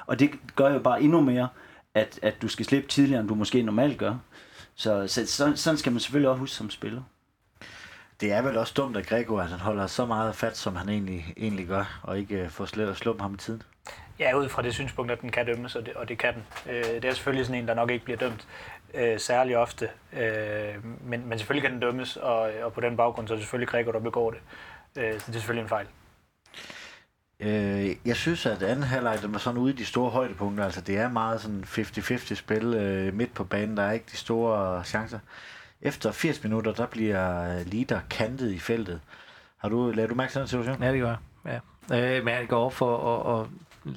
Speaker 5: Og det gør jo bare endnu mere, at, at du skal slippe tidligere, end du måske normalt gør. Så, så, så sådan skal man selvfølgelig også huske som spiller.
Speaker 2: Det er vel også dumt af Gregor, at han holder så meget fat, som han egentlig, egentlig gør, og ikke uh, får slået slå ham i tiden.
Speaker 4: Ja, ud fra det synspunkt, at den kan dømmes, og det, og det kan den. Øh, det er selvfølgelig sådan en, der nok ikke bliver dømt øh, særlig ofte, øh, men, men selvfølgelig kan den dømmes, og, og på den baggrund så er det selvfølgelig Gregor, der begår det. Øh, så det er selvfølgelig en fejl.
Speaker 2: Øh, jeg synes, at anden halvleg, var sådan ude i de store højdepunkter. Altså, det er meget sådan 50-50 spil øh, midt på banen. Der er ikke de store chancer. Efter 80 minutter, der bliver Lider kantet i feltet. Har du, lavet du mærke til den situation?
Speaker 3: Ja, det gør jeg. Ja. Øh, men jeg går op for at,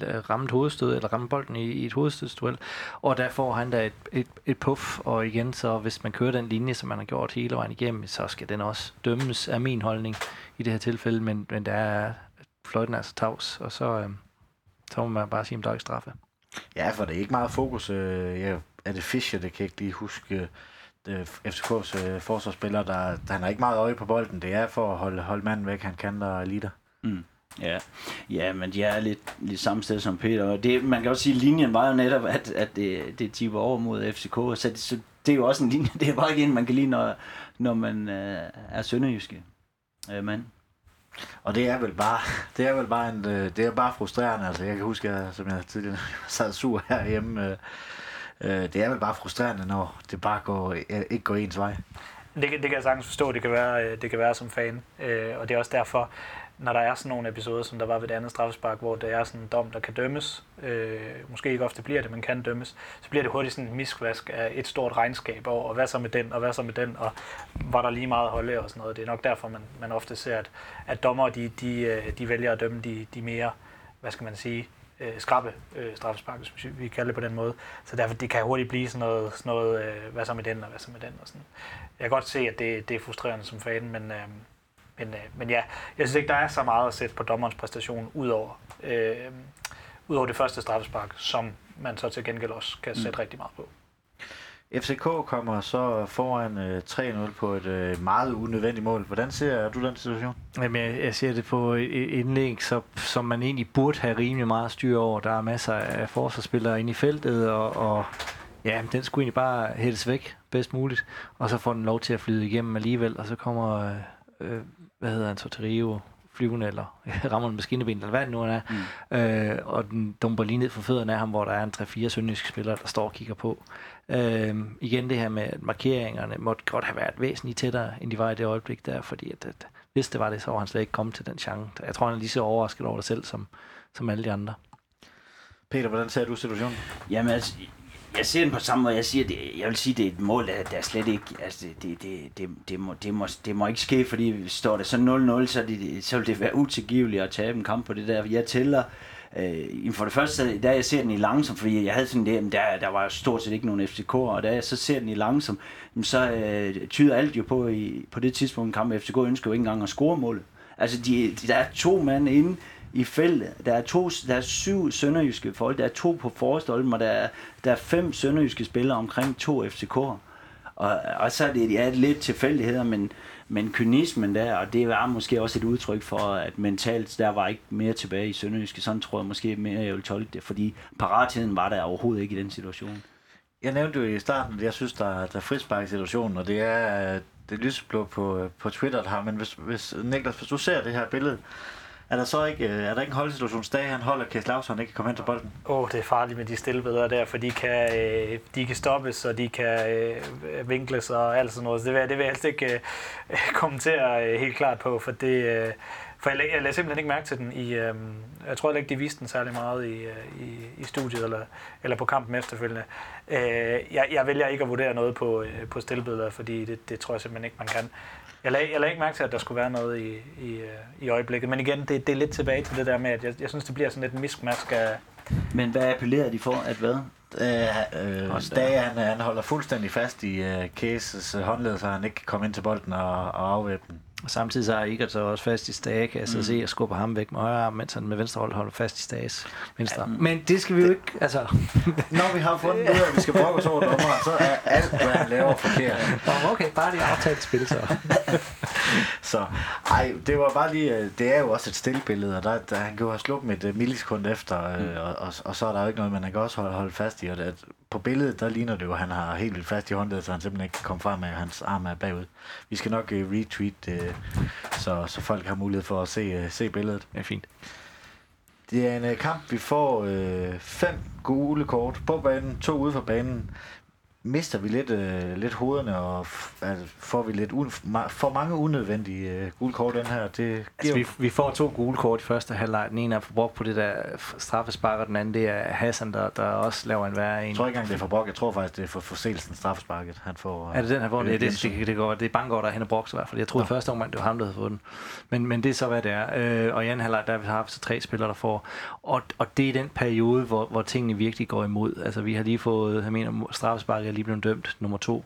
Speaker 3: at ramme et hovedstød, eller ramme bolden i, i et hovedstødsduel, og der får han da et, et, et puff, og igen, så hvis man kører den linje, som man har gjort hele vejen igennem, så skal den også dømmes af min holdning i det her tilfælde, men, men der er fløjten altså tavs, og så, øh, så må man bare sige, at der er ikke straffe.
Speaker 2: Ja, for det er ikke meget fokus. Øh, ja, er det Fischer, det kan jeg ikke lige huske. Øh, FCK's øh, forsvarsspiller, der, der han har ikke meget øje på bolden. Det er for at holde, holde manden væk, han kan der liter.
Speaker 5: Mm. Ja. ja, men de er lidt, lidt samme sted som Peter. Og det, man kan også sige, at linjen var jo netop, at, at det, det tipper over mod FCK. Så, det, så det er jo også en linje, det er bare ikke en, man kan lide, når, når man øh, er sønderjyske øh, mand.
Speaker 2: Og det er vel bare, det er vel bare, en, øh, det er bare frustrerende. Altså, jeg kan huske, at, som jeg tidligere sad sur herhjemme, øh, øh, det er vel bare frustrerende, når det bare går, øh, ikke går ens vej.
Speaker 4: Det, det kan jeg sagtens forstå, det kan være, øh, det kan være som fan. Øh, og det er også derfor, når der er sådan nogle episoder, som der var ved det andet straffespark, hvor der er sådan en dom, der kan dømmes, øh, måske ikke ofte bliver det, men kan dømmes, så bliver det hurtigt sådan en miskvask af et stort regnskab over, og hvad så med den, og hvad så med den, og var der lige meget holde og sådan noget. Det er nok derfor, man, man ofte ser, at, at dommer de, de, de vælger at dømme de, de mere, hvad skal man sige, øh, skrappe øh, straffespark, hvis vi kalder det på den måde. Så derfor det kan hurtigt blive sådan noget, sådan noget øh, hvad så med den, og hvad så med den. Og sådan. Jeg kan godt se, at det, det er frustrerende som fan, men, øh, men, øh, men ja, jeg synes ikke, der er så meget at sætte på dommerens præstation, udover, øh, udover det første straffespark, som man så til gengæld også kan sætte mm. rigtig meget på.
Speaker 2: FCK kommer så foran øh, 3-0 på et øh, meget unødvendigt mål. Hvordan ser du den situation?
Speaker 3: Jamen, jeg, jeg ser det på et indlæg, så, som man egentlig burde have rimelig meget styr over. Der er masser af forsvarsspillere inde i feltet, og, og ja, den skulle egentlig bare hældes væk bedst muligt. Og så får den lov til at flyde igennem alligevel, og så kommer øh, øh hvad hedder han, Soterio flyvende, eller rammer en maskineben, eller hvad det nu er. Mm. Øh, og den dumper lige ned for fødderne af ham, hvor der er en 3-4 sønderjyske spillere, der står og kigger på. Øh, igen det her med markeringerne måtte godt have været væsentligt tættere, end de var i det øjeblik der, fordi at, at hvis det var det, så var han slet ikke kommet til den chance. Jeg tror, han er lige så overrasket over det selv, som, som alle de andre.
Speaker 2: Peter, hvordan ser du situationen?
Speaker 5: Jamen altså, jeg ser den på samme måde. Jeg siger, det, jeg vil sige, det er et mål, der, der slet ikke... Altså, det, det, det, det, må, det, må, det må ikke ske, fordi står det så 0-0, så, det, så vil det være utilgiveligt at tabe en kamp på det der. Jeg tæller... Øh, for det første, da jeg ser den i langsom, fordi jeg havde sådan det, der, der var stort set ikke nogen FCK, og da jeg så ser den i langsom, så øh, tyder alt jo på, i, på det tidspunkt en kamp, FCK ønsker jo ikke engang at score målet. Altså, de, de, der er to mand inde, i feltet. Der er, to, der er syv sønderjyske folk, der er to på forstolpen, og der er, der er fem sønderjyske spillere omkring to FCK'er. Og, og så er det ja, lidt tilfældigheder, men, men kynismen der, og det var måske også et udtryk for, at mentalt, der var ikke mere tilbage i Sønderjyske. Sådan tror jeg måske mere, jeg vil tolke det, fordi paratheden var der overhovedet ikke i den situation.
Speaker 2: Jeg nævnte jo i starten, at jeg synes, der, der er frispark i situationen, og det er øh, det lyseblå på, øh, på Twitter, der har, men hvis, hvis, Niklas, hvis du ser det her billede, er der så ikke, øh, er der ikke en holdsituationsdag, han holder Kæs Lausson ikke kan komme hen til bolden?
Speaker 4: Åh, oh, det er farligt med de stillebedre der, for de kan, øh, de kan stoppes, og de kan øh, vinkles og alt sådan noget. Så det vil, det vil jeg helst ikke øh, kommentere øh, helt klart på, for det... Øh, for jeg, jeg lagde simpelthen ikke mærke til den i... Øh, jeg tror ikke, de viste den særlig meget i, øh, i, i studiet eller, eller på kampen efterfølgende. Øh, jeg, jeg vælger ikke at vurdere noget på, øh, på stillbilleder, fordi det, det tror jeg simpelthen ikke, man kan. Jeg lagde, jeg lagde ikke mærke til, at der skulle være noget i, i, øh, i øjeblikket. Men igen, det, det er lidt tilbage til det der med, at jeg, jeg synes, det bliver sådan lidt en miskmask af...
Speaker 5: Men hvad appellerer de for, at hvad?
Speaker 2: Øh, øh, Stage, han, han holder fuldstændig fast i uh, Cases håndled, så han ikke kan komme ind til bolden og, og afvæbne den.
Speaker 3: Og samtidig så er Igor så også fast i Stage, kan jeg så mm. se, og skubber ham væk med højre arm, mens han med venstre hold holder fast i Stages venstre ja, Men det skal vi jo ikke, altså...
Speaker 2: Når vi har fundet ud af, at vi skal brokke os over dommeren, så er alt, hvad han laver, forkert.
Speaker 3: Nå, okay, bare det aftalt spil, så.
Speaker 2: så, ej, det var bare lige, øh, det er jo også et stillbillede, og der, der, han kan jo have sluppet med et uh, millisekund efter, øh, mm. og, og, og, så er der jo ikke noget, man kan også holde, holde fast i, og det, på billedet, der ligner det jo, at han har helt vildt fast i håndledet, så han simpelthen ikke kan komme frem med, at hans arm er bagud. Vi skal nok uh, retweet, uh, så, så folk har mulighed for at se, uh, se billedet.
Speaker 3: Det er fint.
Speaker 2: Det er en uh, kamp, vi får uh, fem gule kort på banen, to ude for banen. Mister vi lidt, øh, lidt hovederne, og f- altså, får vi lidt un- ma- for mange unødvendige øh, gule kort den her. Det giver
Speaker 3: Altså, vi, vi får to gule kort i første halvleg. Den ene er for brugt på det der straffespark, og den anden det er Hassan, der, der også laver en værre en.
Speaker 2: jeg tror ikke engang, det er for Brock. Jeg tror faktisk, det er for forseelsen straffesparket, han får.
Speaker 3: Er det den her, hvor det,
Speaker 2: øh,
Speaker 3: det,
Speaker 2: Jensen.
Speaker 3: det, det, går, det er Bangor, der er hen og Brox i hvert fald. Jeg troede ja. første omgang, det var ham, der havde fået den. Men, men det er så, hvad det er. Øh, og i anden halvleg, der har vi haft så tre spillere, der får. Og, og det er den periode, hvor, hvor tingene virkelig går imod. Altså, vi har lige fået, jeg mener, straffesparket er lige blevet dømt, nummer to.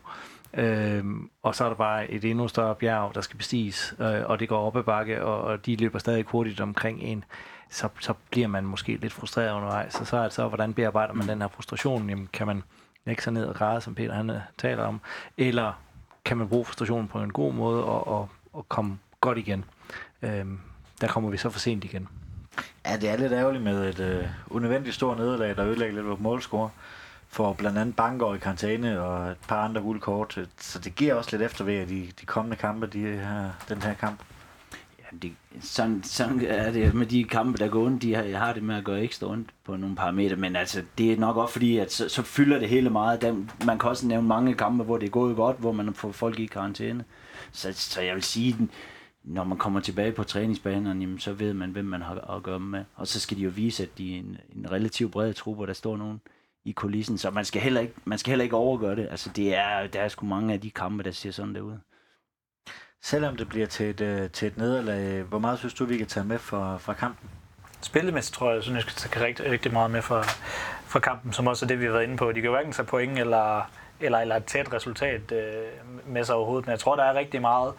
Speaker 3: Øhm, og så er der bare et endnu større bjerg, der skal bestiges, øh, og det går op ad bakke, og, og de løber stadig hurtigt omkring en. Så, så bliver man måske lidt frustreret undervejs. Så, så er det så, hvordan bearbejder man den her frustration? Jamen, kan man lægge sig ned og græde, som Peter han øh, taler om, eller kan man bruge frustrationen på en god måde og, og, og komme godt igen. Øhm, der kommer vi så for sent igen.
Speaker 2: Ja, det er lidt ærgerligt med et øh, unødvendigt stort nederlag, der ødelægger lidt på målscore. For blandt andet Banker i karantæne og et par andre gule kort. Øh, så det giver også lidt efterved at de, de kommende kampe, de øh, her, den her kamp.
Speaker 5: Ja, det, sådan, sådan er det med de kampe, der går ondt. De har, jeg har det med at gøre ekstra ondt på nogle parametre, men altså, det er nok også fordi, at så, så fylder det hele meget. Der, man kan også nævne mange kampe, hvor det er gået godt, hvor man får folk i karantæne. Så, så jeg vil sige, når man kommer tilbage på træningsbanerne, jamen, så ved man, hvem man har at gøre med. Og så skal de jo vise, at de er en, en relativt bred truppe, og der står nogen i kulissen. Så man skal heller ikke, man skal heller ikke overgøre det. Altså, det er, der er sgu mange af de kampe, der ser sådan der ud.
Speaker 2: Selvom det bliver til et, øh, til et nederlag, hvor meget synes du, vi kan tage med fra, fra kampen?
Speaker 4: Spillemæssigt tror jeg, synes, jeg skal tage rigtig, rigtig meget med for, for kampen, som også er det, vi har været inde på. De kan jo hverken tage point eller, eller, eller et tæt resultat øh, med sig overhovedet, men jeg tror, der er rigtig meget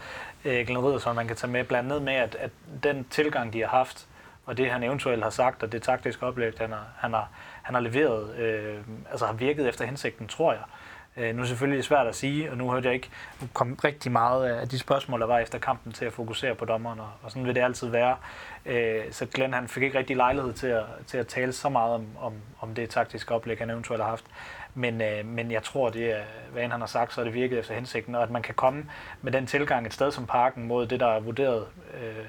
Speaker 4: øh, glæderiet, som man kan tage med, blandt andet med, at, at den tilgang, de har haft, og det han eventuelt har sagt, og det taktiske oplæg, han har, han har, han har leveret, øh, altså har virket efter hensigten, tror jeg. Øh, nu er det selvfølgelig svært at sige, og nu hørte jeg ikke, nu kom rigtig meget af de spørgsmål, der var efter kampen til at fokusere på dommeren, og, og sådan vil det altid være. Øh, så Glenn han fik ikke rigtig lejlighed til at, til at tale så meget om, om, om det taktiske oplæg, han eventuelt har haft. Men, øh, men jeg tror, det er, hvad end han har sagt, så er det virket efter hensigten, og at man kan komme med den tilgang et sted som parken mod det, der er vurderet. Øh,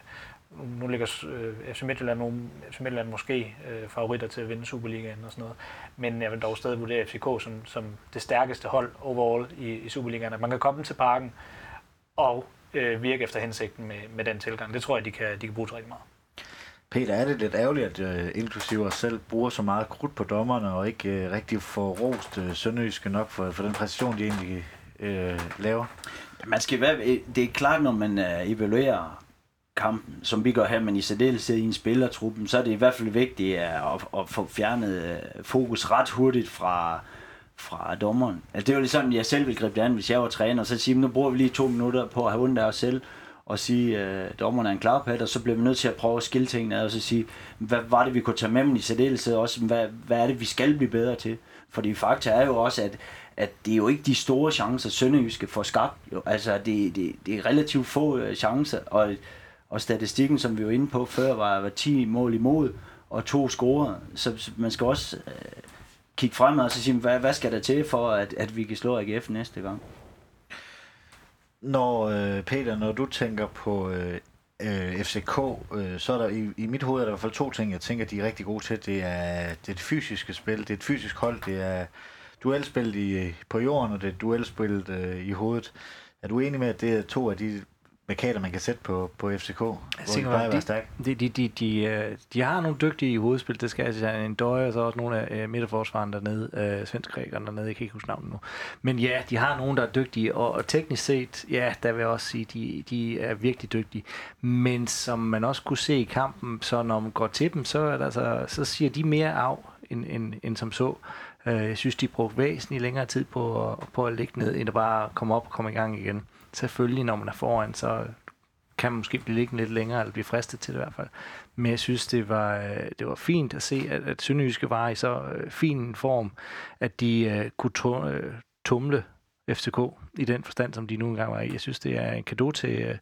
Speaker 4: nu ligger øh, FC Midtjylland, nogle, FC Midtjylland måske øh, favoritter til at vinde Superligaen og sådan noget. Men jeg vil dog stadig vurdere FCK som, som det stærkeste hold overall i, i Superligaen. At man kan komme til parken og øh, virke efter hensigten med, med den tilgang. Det tror jeg, de kan, de kan bruge til rigtig meget.
Speaker 2: Peter, er det lidt ærgerligt, at uh, inklusive os selv bruger så meget krudt på dommerne, og ikke uh, rigtig får rost uh, Sønderjyske nok for, for den præcision, de egentlig uh, laver?
Speaker 5: Man skal være, det er klart, når man uh, evaluerer kampen, som vi gør her, men i særdeleshed i en spillertruppen, så er det i hvert fald vigtigt at, at, at få fjernet øh, fokus ret hurtigt fra, fra dommeren. Altså, det er jo lidt sådan, jeg selv vil gribe det an, hvis jeg var træner, og så sige, nu bruger vi lige to minutter på at have ondt af os selv, og sige, at øh, dommeren er en klarpat, og så bliver vi nødt til at prøve at skille tingene ad, og så sige, hvad var det, vi kunne tage med dem i særdeleshed, også hvad, hvad er det, vi skal blive bedre til? Fordi fakta er jo også, at, at det er jo ikke de store chancer, Sønderjyske får skabt. Jo. Altså, det, det, det er relativt få øh, chancer, og, og statistikken, som vi var inde på før, var, var 10 mål imod, og to scorer. Så, så man skal også øh, kigge fremad og så sige, hvad, hvad skal der til for, at, at vi kan slå AGF næste gang?
Speaker 2: Når, øh, Peter, når du tænker på øh, øh, FCK, øh, så er der i, i mit hoved er der i hvert fald to ting, jeg tænker, de er rigtig gode til. Det er det, er det fysiske spil, det er et fysisk hold, det er duelspillet i, på jorden, og det er duelspillet øh, i hovedet. Er du enig med, at det er to af de markader, man kan sætte på, på FCK, hvor de plejer at være stærke?
Speaker 3: De, de, de, de, øh, de har nogle dygtige i hovedspil. Det skal altså have en døje, og så også nogle af øh, midterforsvaren dernede, øh, svenskgrækerne dernede, jeg kan ikke huske navnet nu. Men ja, de har nogen, der er dygtige, og, og teknisk set, ja, der vil jeg også sige, de, de er virkelig dygtige. Men som man også kunne se i kampen, så når man går til dem, så, er der altså, så siger de mere af, end, end, end som så. Øh, Jeg synes, de brugte væsentligt længere tid på, på at ligge ned, end at bare komme op og komme i gang igen. Selvfølgelig, når man er foran, så kan man måske blive liggende lidt længere, eller blive fristet til det i hvert fald. Men jeg synes, det var, øh, det var fint at se, at, at Sønderjyske var i så øh, fin form, at de uh, kunne to, uh, tumle FCK i den forstand, som de nu engang var i. Jeg synes, det er en gave til, uh,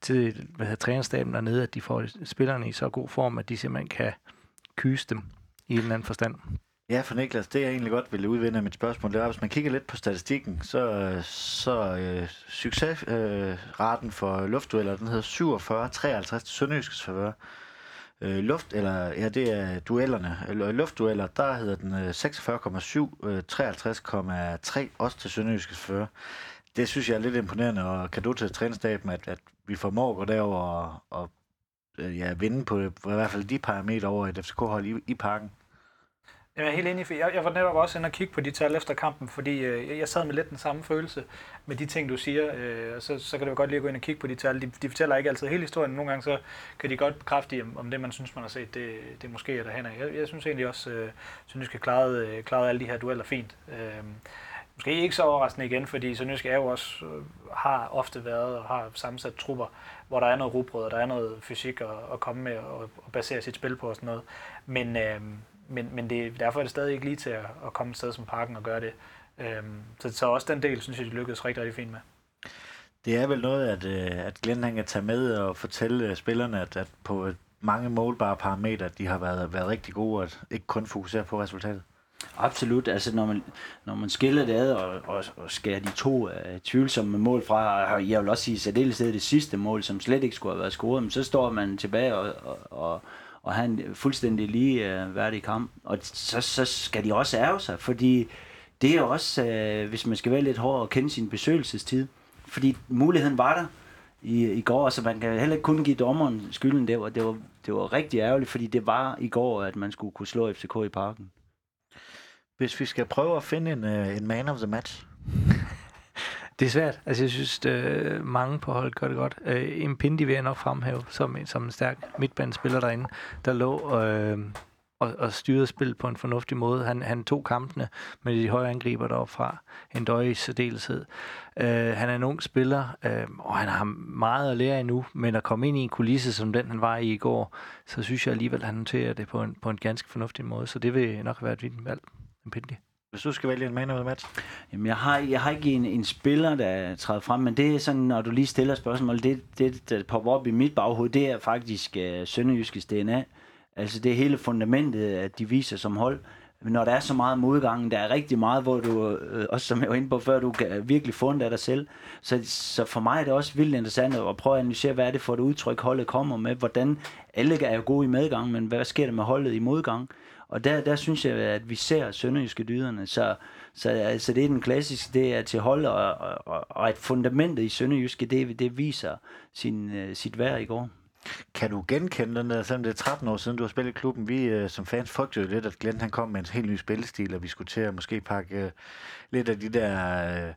Speaker 3: til hvad hedder, trænerstaben dernede, at de får spillerne i så god form, at de simpelthen kan kyse dem i en eller anden forstand.
Speaker 2: Ja, for Niklas, det jeg egentlig godt ville udvinde af mit spørgsmål, det var, hvis man kigger lidt på statistikken, så, så øh, succesraten øh, for luftdueller, den hedder 47-53 til Sønderjyskes favør. øh, luft, eller ja, det er duellerne, eller luftdueller, der hedder den øh, 46,7, øh, 53,3 også til Sønderjyskes favør. Det synes jeg er lidt imponerende, og kan du til trænerstaben, at, at vi formår at gå derover og, og øh, ja, vinde på, på i hvert fald de parametre over et FCK-hold i, i parken.
Speaker 4: Jeg er helt enig, for jeg, jeg var netop også inde og kigge på de tal efter kampen, fordi øh, jeg sad med lidt den samme følelse med de ting, du siger. Øh, så, så kan det jo godt lige gå ind og kigge på de tal. De, de fortæller ikke altid hele historien. Nogle gange så kan de godt bekræfte, om, om det, man synes, man har set, det, det måske er derhen af. Jeg, jeg synes egentlig også, øh, synes, skal klare, øh, klare alle de her dueller fint. Øh, måske ikke så overraskende igen, fordi Sønderjysk er jo også, øh, har ofte været og har sammensat trupper, hvor der er noget rugbrød, og der er noget fysik at, at komme med og, og basere sit spil på og sådan noget. Men, øh, men, men det, derfor er det stadig ikke lige til at, at komme et sted som parken og gøre det. Øhm, så, så også den del, synes jeg, de lykkedes rigtig, rigtig fint med.
Speaker 2: Det er vel noget, at, øh, at Glenn han kan tage med og fortælle øh, spillerne, at, at på mange målbare parametre, de har været, været rigtig gode, og at ikke kun fokusere på resultatet.
Speaker 5: Absolut. Altså, når man, når man skiller det ad og, og, og skærer de to uh, tvivlsomme mål fra, og jeg vil også sige særdeleshed det sidste mål, som slet ikke skulle have været scoret, så står man tilbage og, og, og, og have en fuldstændig lige uh, værdig kamp. Og så, så skal de også ærge sig, fordi det er også, uh, hvis man skal være lidt hård, at kende sin besøgelsestid. Fordi muligheden var der i, i går, så man kan heller ikke kun give dommeren skylden. Det var, det, var, det var rigtig ærgerligt, fordi det var i går, at man skulle kunne slå FCK i parken.
Speaker 2: Hvis vi skal prøve at finde en, uh, en man of the match.
Speaker 3: Det er svært. Altså, jeg synes, at mange på holdet gør det godt. Øh, uh, Impindi vil jeg nok fremhæve som, som en stærk midtbanespiller derinde, der lå uh, og, og styrede spillet på en fornuftig måde. Han, han tog kampene med de høje angriber deroppe fra. En døje i særdeleshed. Uh, han er en ung spiller, uh, og han har meget at lære endnu, men at komme ind i en kulisse som den, han var i i går, så synes jeg alligevel, at han noterer det på en, på en ganske fornuftig måde. Så det vil nok være et vildt valg. Impindi.
Speaker 2: Hvis du skal vælge en man of the match?
Speaker 5: Jamen, jeg har, jeg har ikke en, en spiller, der træder frem, men det er sådan, når du lige stiller spørgsmål, det, det der popper op i mit baghoved, det er faktisk uh, Sønderjyskes DNA. Altså, det er hele fundamentet, at de viser som hold. Når der er så meget modgang, der er rigtig meget, hvor du, øh, også som jeg var inde på før, du kan virkelig få af dig selv. Så, så for mig er det også vildt interessant at prøve at analysere, hvad er det for et udtryk, holdet kommer med. Hvordan alle er jo gode i medgang, men hvad sker der med holdet i modgang? Og der, der synes jeg, at vi ser sønderjyske dyderne. Så, så altså, det er den klassiske, det er til hold, og, og, og at fundamentet i sønderjyske, det, det viser sin, øh, sit værd i går.
Speaker 2: Kan du genkende den der, selvom det er 13 år siden, du har spillet i klubben? Vi øh, som fans frygtede lidt, at Glenn han kom med en helt ny spillestil, og vi skulle til at måske pakke øh, lidt af de der... øh,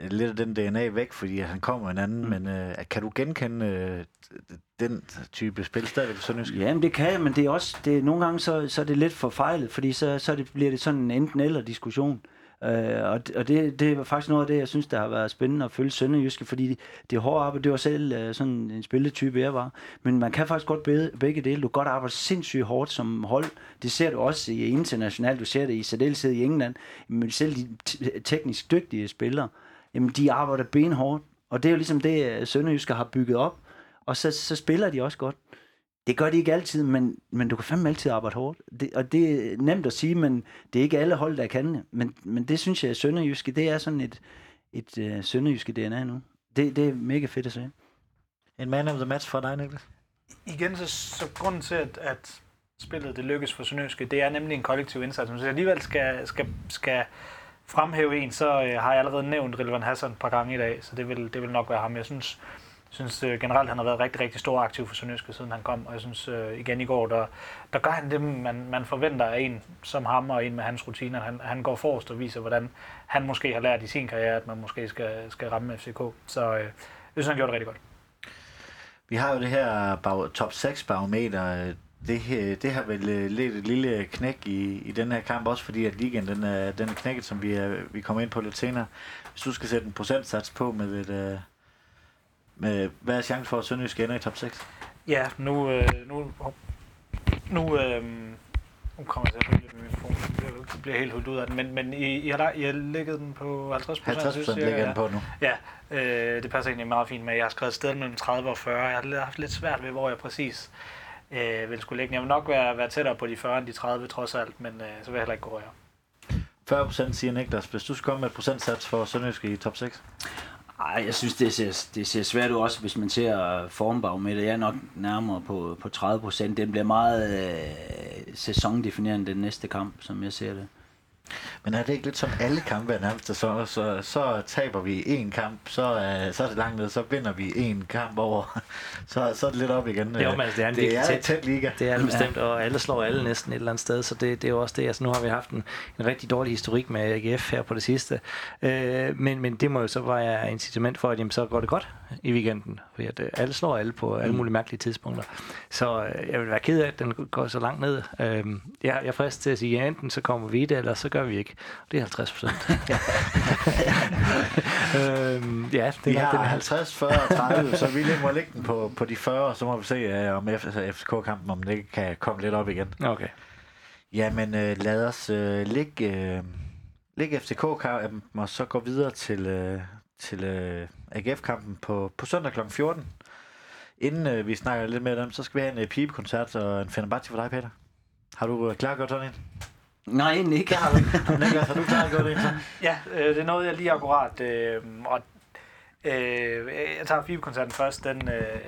Speaker 2: lidt af den DNA væk, fordi han kommer en anden, mm. men uh, kan du genkende uh, den type spil stadigvæk sådan
Speaker 5: Ja, men det kan jeg, men det er også, det er, nogle gange så, så er det lidt forfejlet, fordi så, så det, bliver det sådan en enten eller diskussion. Uh, og og det, det er faktisk noget af det, jeg synes, der har været spændende at følge Sønderjyske, fordi det hårde arbejde, det var selv uh, sådan en spilletype, jeg var. Men man kan faktisk godt begge, begge dele. Du kan godt arbejde sindssygt hårdt som hold. Det ser du også i internationalt, du ser det i særdeleshed i England. Men selv de teknisk dygtige spillere, jamen de arbejder benhårdt. Og det er jo ligesom det, Sønderjyske har bygget op. Og så, så spiller de også godt. Det gør de ikke altid, men, men du kan fandme altid arbejde hårdt. Det, og det er nemt at sige, men det er ikke alle hold, der kan det. Men, men det synes jeg, at Sønderjyske, det er sådan et, et uh, Sønderjyske DNA nu. Det, det er mega fedt at se.
Speaker 2: En man of the match for dig, Niklas?
Speaker 4: Igen, så, så grunden til, at, at spillet det lykkes for Sønderjyske, det er nemlig en kollektiv indsats. Hvis jeg alligevel skal, skal, skal fremhæve en, så øh, har jeg allerede nævnt Rilvan Hassan et par gange i dag, så det vil, det vil nok være ham. Jeg synes, synes øh, generelt, han har været rigtig, rigtig stor aktiv for Sønderjyske, siden han kom, og jeg synes øh, igen i går, der, der gør han det, man, man forventer af en som ham, og en med hans rutiner. Han, han går forrest og viser, hvordan han måske har lært i sin karriere, at man måske skal, skal ramme FCK. Så øh, jeg synes, han gjorde det rigtig godt.
Speaker 2: Vi har jo det her bag, top 6 barometer. Det, det har vel øh, lidt et lille knæk i, i den her kamp, også fordi at ligaen den er, den er knækket, som vi, er, vi kommer ind på lidt senere. Hvis du skal sætte en procentsats på med et, øh, med, hvad er chancen for, at Sønderjysk ender i top 6?
Speaker 4: Ja, nu, øh, nu, nu, øh, nu kommer jeg til at med telefon. Jeg bliver helt huldt ud af den. Men, men I, I, har, I har ligget den på 50 procent?
Speaker 2: 50 procent ligger den på nu.
Speaker 4: Ja, øh, det passer egentlig meget fint med. Jeg har skrevet sted mellem 30 og 40. Jeg har haft lidt svært ved, hvor jeg præcis øh, vil skulle ligge. Jeg vil nok være, være tættere på de 40 end de 30 trods alt, men øh, så vil jeg heller ikke gå højere.
Speaker 2: 40 procent siger Niklas. Hvis du skal komme med et procentsats for Sønderjysk i top 6?
Speaker 5: Ej, jeg synes, det ser, det ser svært ud også, hvis man ser formbarometer. Jeg er nok nærmere på, på 30 procent. Den bliver meget øh, sæsondefinerende den næste kamp, som jeg ser det.
Speaker 2: Men er det ikke lidt som alle kampe er nærmest, så, så, så taber vi en kamp, så, uh, så er det langt ned, så vinder vi en kamp over, så, så er det lidt op igen.
Speaker 3: Jo, men altså, det er en
Speaker 2: det er
Speaker 3: tæt,
Speaker 2: tæt liga.
Speaker 3: Det er det bestemt, og alle slår alle næsten et eller andet sted, så det, det er jo også det. Altså, nu har vi haft en, en rigtig dårlig historik med AGF her på det sidste, øh, men, men det må jo så være incitament for, at jamen, så går det godt i weekenden, fordi at, øh, alle slår alle på alle mulige mærkelige tidspunkter. Så øh, jeg vil være ked af, at den går så langt ned. Øh, jeg, jeg er frisk til at sige, ja, enten så kommer vi i det, eller så gør vi ikke. Det er 50 procent. øhm, ja, det
Speaker 2: Vi
Speaker 3: er
Speaker 2: har
Speaker 3: den her.
Speaker 2: 50, 40, 30, så vi lige må lægge den på, på de 40, og så må vi se uh, om FCK-kampen, om det kan komme lidt op igen.
Speaker 3: Okay.
Speaker 2: Jamen, uh, lad os uh, lægge, uh, lægge FCK-kampen, og så gå videre til, uh, til uh, AGF-kampen på, på søndag kl. 14. Inden uh, vi snakker lidt med dem, så skal vi have en uh, pibekoncert og en Fenerbahce for dig, Peter. Har du uh, klargjort sådan en?
Speaker 5: Nej, egentlig ikke.
Speaker 2: har du. Niklas, har du klargjort en så?
Speaker 4: Ja, øh, det er noget, jeg lige akkurat. Øh, og, øh, jeg tager FIBE-koncerten først. Den, øh,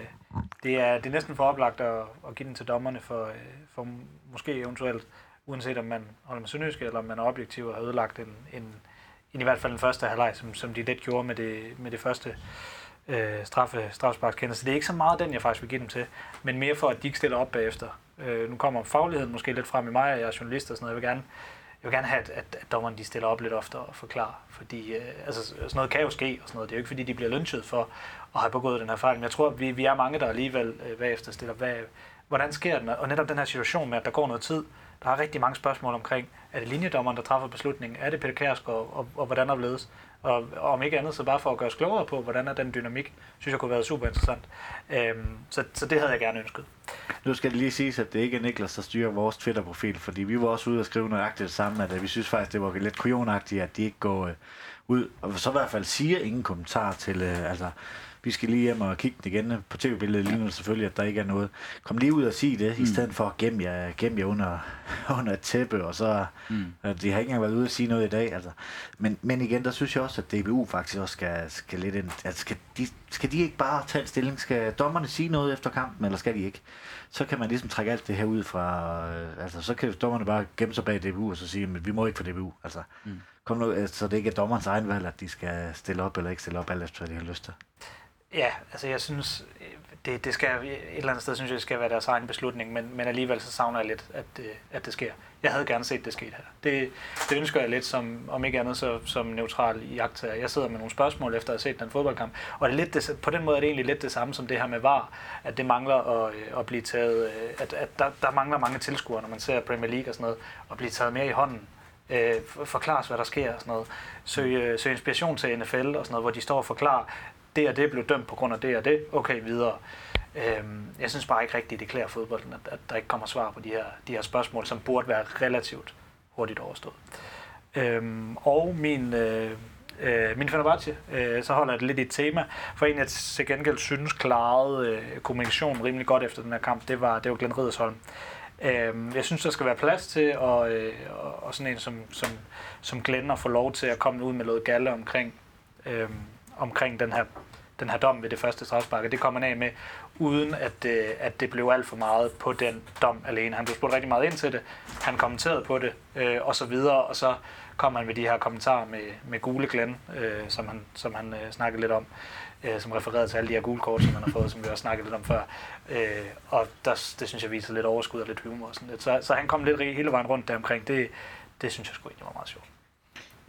Speaker 4: det, er, det er næsten for oplagt at, at give den til dommerne for, øh, for måske eventuelt, uanset om man holder med Sønderjyske, eller om man er objektiv og har ødelagt en, en, en i hvert fald den første halvleg, som, som de let gjorde med det, med det første øh, straffe, strafsparkskendelse. Det er ikke så meget den, jeg faktisk vil give dem til, men mere for, at de ikke stiller op bagefter. Øh, nu kommer fagligheden måske lidt frem i mig, og jeg er journalist og sådan noget. Jeg vil gerne, jeg vil gerne have, at, at, at dommerne de stiller op lidt oftere og forklarer, fordi øh, altså, sådan noget kan jo ske, og sådan noget. det er jo ikke fordi, de bliver lynchet for at have begået den her fejl, men jeg tror, at vi, vi er mange, der alligevel øh, bagefter stiller, hvad, hvordan sker den, og netop den her situation med, at der går noget tid, der er rigtig mange spørgsmål omkring, er det linjedommeren, der træffer beslutningen, er det Peter Kærsgaard, og, og, og hvordan er det ledes? Og, og om ikke andet, så bare for at gøre os klogere på, hvordan er den dynamik, synes jeg kunne være super interessant. Øhm, så, så det havde jeg gerne ønsket.
Speaker 2: Nu skal det lige siges, at det ikke er Niklas, der styrer vores Twitter-profil, fordi vi var også ude og skrive nøjagtigt det samme, at øh, vi synes faktisk, det var lidt kujonagtigt, at de ikke går øh, ud, og så i hvert fald siger ingen kommentar til, øh, altså, vi skal lige hjem og kigge den igen på tv-billedet lige nu selvfølgelig, at der ikke er noget. Kom lige ud og sig det, mm. i stedet for at gemme jer, gemme jer under, under et tæppe, og så, mm. at de har ikke engang været ude og sige noget i dag, altså. Men, men igen, der synes jeg også, at DBU faktisk også skal, skal lidt ind, altså skal de, skal de ikke bare tage en stilling? Skal dommerne sige noget efter kampen, eller skal de ikke? Så kan man ligesom trække alt det her ud fra, øh, altså så kan dommerne bare gemme sig bag DBU, og så sige, at vi må ikke få DBU, altså. Mm. Kom nu, øh, så det ikke er dommerens egen valg, at de skal stille op eller ikke stille op, alt efter hvad de har lyst til.
Speaker 4: Ja, altså jeg synes, øh, det, det skal, et eller andet sted synes jeg, det skal være deres egen beslutning, men, men alligevel så savner jeg lidt, at øh, at det sker. Jeg havde gerne set det ske her. Det, det ønsker jeg lidt, som, om ikke andet, så, som neutral i. Jeg sidder med nogle spørgsmål efter at have set den fodboldkamp, og det er lidt det, på den måde er det egentlig lidt det samme som det her med VAR, at det mangler at, øh, at blive taget, at, at der, der mangler mange tilskuere, når man ser Premier League og sådan noget, at blive taget mere i hånden øh, forklares, hvad der sker og sådan noget. Søg, søg inspiration til NFL og sådan noget, hvor de står og forklarer, det og det blev dømt på grund af det og det, okay, videre. Øhm, jeg synes bare ikke rigtigt, det klæder fodbolden, at, at der ikke kommer svar på de her, de her spørgsmål, som burde være relativt hurtigt overstået. Øhm, og min, øh, øh, min Fenerbahce, øh, så holder jeg det lidt i et tema, for en, jeg til gengæld synes klarede øh, kommunikationen rimelig godt efter den her kamp, det var, det var Glenn Riddersholm. Øhm, jeg synes, der skal være plads til, og, øh, og, og sådan en som, som, som Glenn at få lov til at komme ud med noget galle omkring, øh, omkring den her, den her dom ved det første strafspark. Det kom han af med, uden at, øh, at det blev alt for meget på den dom alene. Han blev spurgt rigtig meget ind til det, han kommenterede på det, øh, og så videre, og så kom han med de her kommentarer med, med gule glæn, øh, som han, som han øh, snakkede lidt om, øh, som refererede til alle de her gule kort, som han har fået, som vi også snakket lidt om før. Øh, og der, det synes jeg viser lidt overskud og lidt humor. Og sådan lidt. Så, så han kom lidt hele vejen rundt der omkring. Det, det synes jeg sgu egentlig var meget sjovt.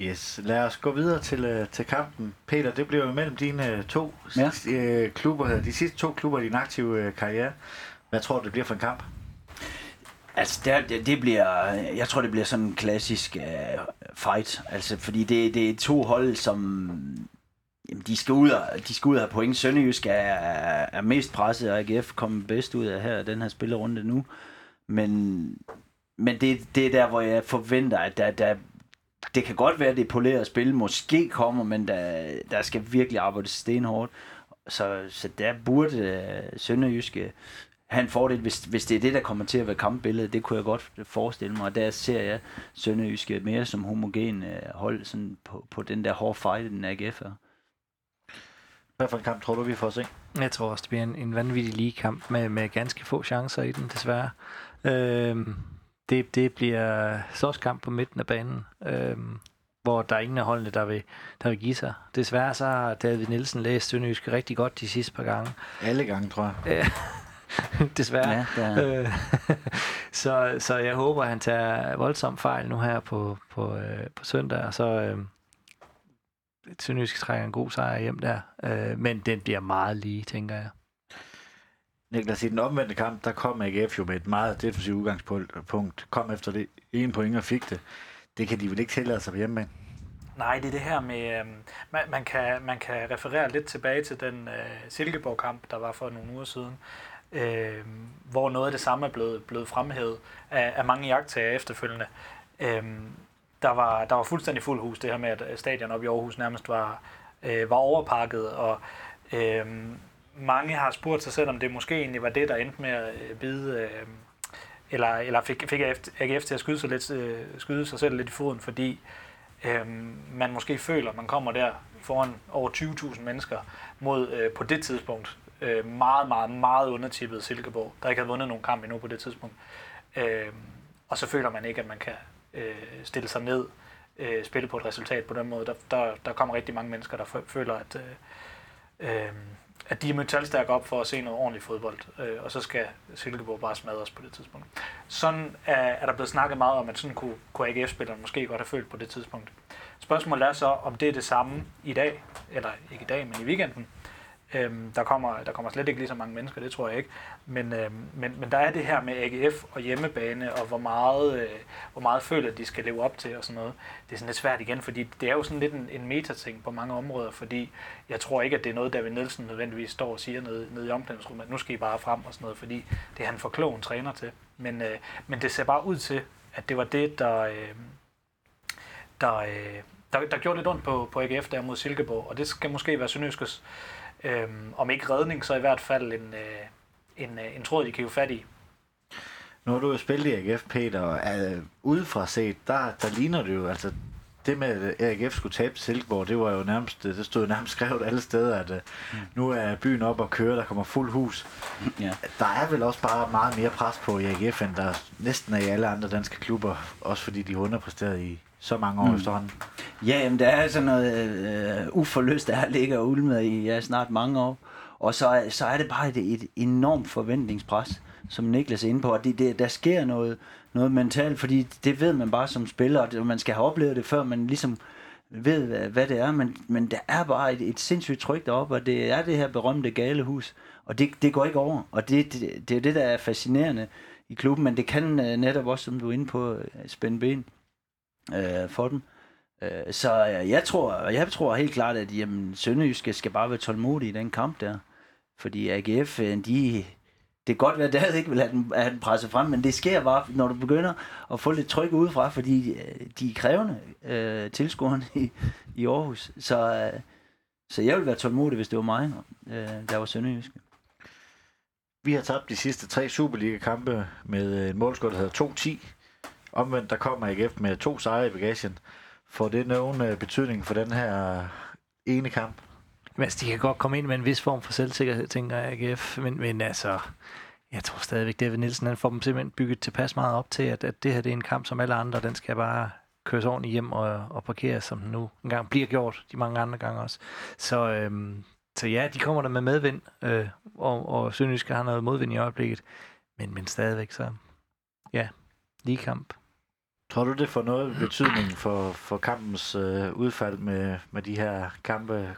Speaker 2: Yes, lad os gå videre til, uh, til kampen. Peter, det bliver jo mellem dine uh, to
Speaker 5: Ja.
Speaker 2: uh, klubber, de sidste to klubber i din aktive karriere. Hvad tror du, det bliver for en kamp?
Speaker 5: Altså, det, det, det bliver, jeg tror, det bliver sådan en klassisk uh, fight. Altså, fordi det, det er to hold, som jamen, de, skal ud og, de skal ud og have point. Sønderjysk er, er mest presset, og AGF kommer bedst ud af her, den her spillerunde nu. Men, men det, det er der, hvor jeg forventer, at der, der, det kan godt være, at det poleret spil måske kommer, men der, der skal virkelig arbejdes stenhårdt. Så, så der burde uh, Sønderjyske have en fordel, hvis, hvis det er det, der kommer til at være kampbilledet. Det kunne jeg godt forestille mig. Og der ser jeg Sønderjyske mere som homogen uh, hold sådan på, på den der hårde fight, den AGF er.
Speaker 2: Hvad for en kamp tror du, vi får se?
Speaker 3: Jeg tror også, det bliver en, en vanvittig lige kamp med, med ganske få chancer i den, desværre. Øhm, det, det bliver såskamp på midten af banen, øhm, hvor der er ingen af holdene, der vil, der vil give sig. Desværre så har David Nielsen læst Sønderjysk rigtig godt de sidste par gange.
Speaker 2: Alle gange, tror jeg.
Speaker 3: desværre.
Speaker 5: Ja, der,
Speaker 3: Øh, så, så jeg håber, at han tager voldsom fejl nu her på, på, øh, på søndag, og så øh, Sønderjysk trækker en god sejr hjem der. Øh, men den bliver meget lige, tænker jeg.
Speaker 2: Niklas, i den omvendte kamp, der kom AGF jo med et meget defensivt udgangspunkt. Kom efter det ene point og fik det. Det kan de vel ikke tillade sig på hjemme med?
Speaker 4: Nej, det er det her med, øh, man, man, kan, man kan referere lidt tilbage til den øh, Silkeborg-kamp, der var for nogle uger siden, øh, hvor noget af det samme er blevet, blevet fremhævet af, af mange jagttager efterfølgende. Øh, der, var, der var fuldstændig fuld hus, det her med, at stadion op i Aarhus nærmest var, øh, var overpakket, og øh, mange har spurgt sig selv, om det måske egentlig var det, der endte med at øh, bide... Øh, eller, eller fik, fik AGF til at skyde sig, lidt, øh, skyde sig selv lidt i foden, fordi øh, man måske føler, at man kommer der foran over 20.000 mennesker mod øh, på det tidspunkt øh, meget, meget, meget undertippet Silkeborg, der ikke havde vundet nogen kamp endnu på det tidspunkt. Øh, og så føler man ikke, at man kan øh, stille sig ned, øh, spille på et resultat på den måde. Der, der, der kommer rigtig mange mennesker, der føler, at, øh, øh, at de er mødt op for at se noget ordentligt fodbold, øh, og så skal Silkeborg bare smadres på det tidspunkt. Sådan er, er der blevet snakket meget om, at sådan kunne, kunne AGF-spillerne måske godt have følt på det tidspunkt. Spørgsmålet er så, om det er det samme i dag, eller ikke i dag, men i weekenden. Øhm, der, kommer, der kommer slet ikke lige så mange mennesker, det tror jeg ikke. Men, øhm, men, men der er det her med AGF og hjemmebane, og hvor meget, øh, hvor meget føler, de skal leve op til og sådan noget. Det er sådan lidt svært igen, fordi det er jo sådan lidt en, en metating på mange områder, fordi jeg tror ikke, at det er noget, David Nielsen nødvendigvis står og siger nede, nede i omklædningsrummet, at nu skal I bare frem og sådan noget, fordi det er han for klog en træner til. Men, øh, men det ser bare ud til, at det var det, der, øh, der, øh, der, der gjorde lidt ondt på, på AGF der mod Silkeborg, og det skal måske være Sønderjyskes Øhm, om ikke redning, så i hvert fald en, øh, en, øh, en tråd, de kan jo fat i.
Speaker 2: Nu har du jo spillet i AGF, Peter, og uh, udefra set, der, der ligner det jo, altså det med, at AGF skulle tabe til Silkeborg, det var jo nærmest, det stod nærmest skrevet alle steder, at uh, nu er byen op og køre, der kommer fuld hus.
Speaker 5: ja.
Speaker 2: Der er vel også bare meget mere pres på i AGF, end der næsten er i alle andre danske klubber, også fordi de har underpræsteret i så mange år mm. efterhånden.
Speaker 5: Ja, jamen, der er sådan noget øh, uforløst, der ligger og ulmet i ja, snart mange år. Og så, så er det bare et, et enormt forventningspres, som Niklas er inde på. Og det, det, der sker noget, noget mentalt, fordi det ved man bare som spiller, og man skal have oplevet det, før man ligesom ved, hvad, hvad det er. Men, men der er bare et, et sindssygt tryk deroppe, og det er det her berømte galehus. Og det, det går ikke over. Og det, det, det er det, der er fascinerende i klubben, men det kan netop også, som du er inde på, spænde ben øh, for dem. Øh, så øh, jeg tror, jeg tror helt klart, at jamen, Sønderjyske skal bare være tålmodige i den kamp der. Fordi AGF, øh, de, det kan godt være, at ikke vil have den, have den presset frem, men det sker bare, når du begynder at få lidt tryk udefra, fordi øh, de er krævende øh, tilskuerne i, i Aarhus. Så, øh, så jeg ville være tålmodig, hvis det var mig, øh, der var Sønderjyske.
Speaker 2: Vi har tabt de sidste tre Superliga-kampe med en målscore, der hedder 2-10. Omvendt, der kommer AGF med to sejre i bagagen. Får det nogen øh, betydning for den her øh, ene kamp?
Speaker 3: Men altså, de kan godt komme ind med en vis form for selvsikkerhed, tænker jeg, AGF. Men, men altså, jeg tror stadigvæk, David Nielsen han får dem simpelthen bygget tilpas meget op til, at, at det her det er en kamp som alle andre. Den skal bare køres ordentligt hjem og, og parkeres, som den nu engang bliver gjort, de mange andre gange også. Så, øhm, så ja, de kommer der med medvind, øh, og, og Sønderjyske har noget modvind i øjeblikket. Men, men stadigvæk så, ja, lige kamp.
Speaker 2: Tror du, det får noget betydning for, for kampens øh, udfald med, med de her kampe?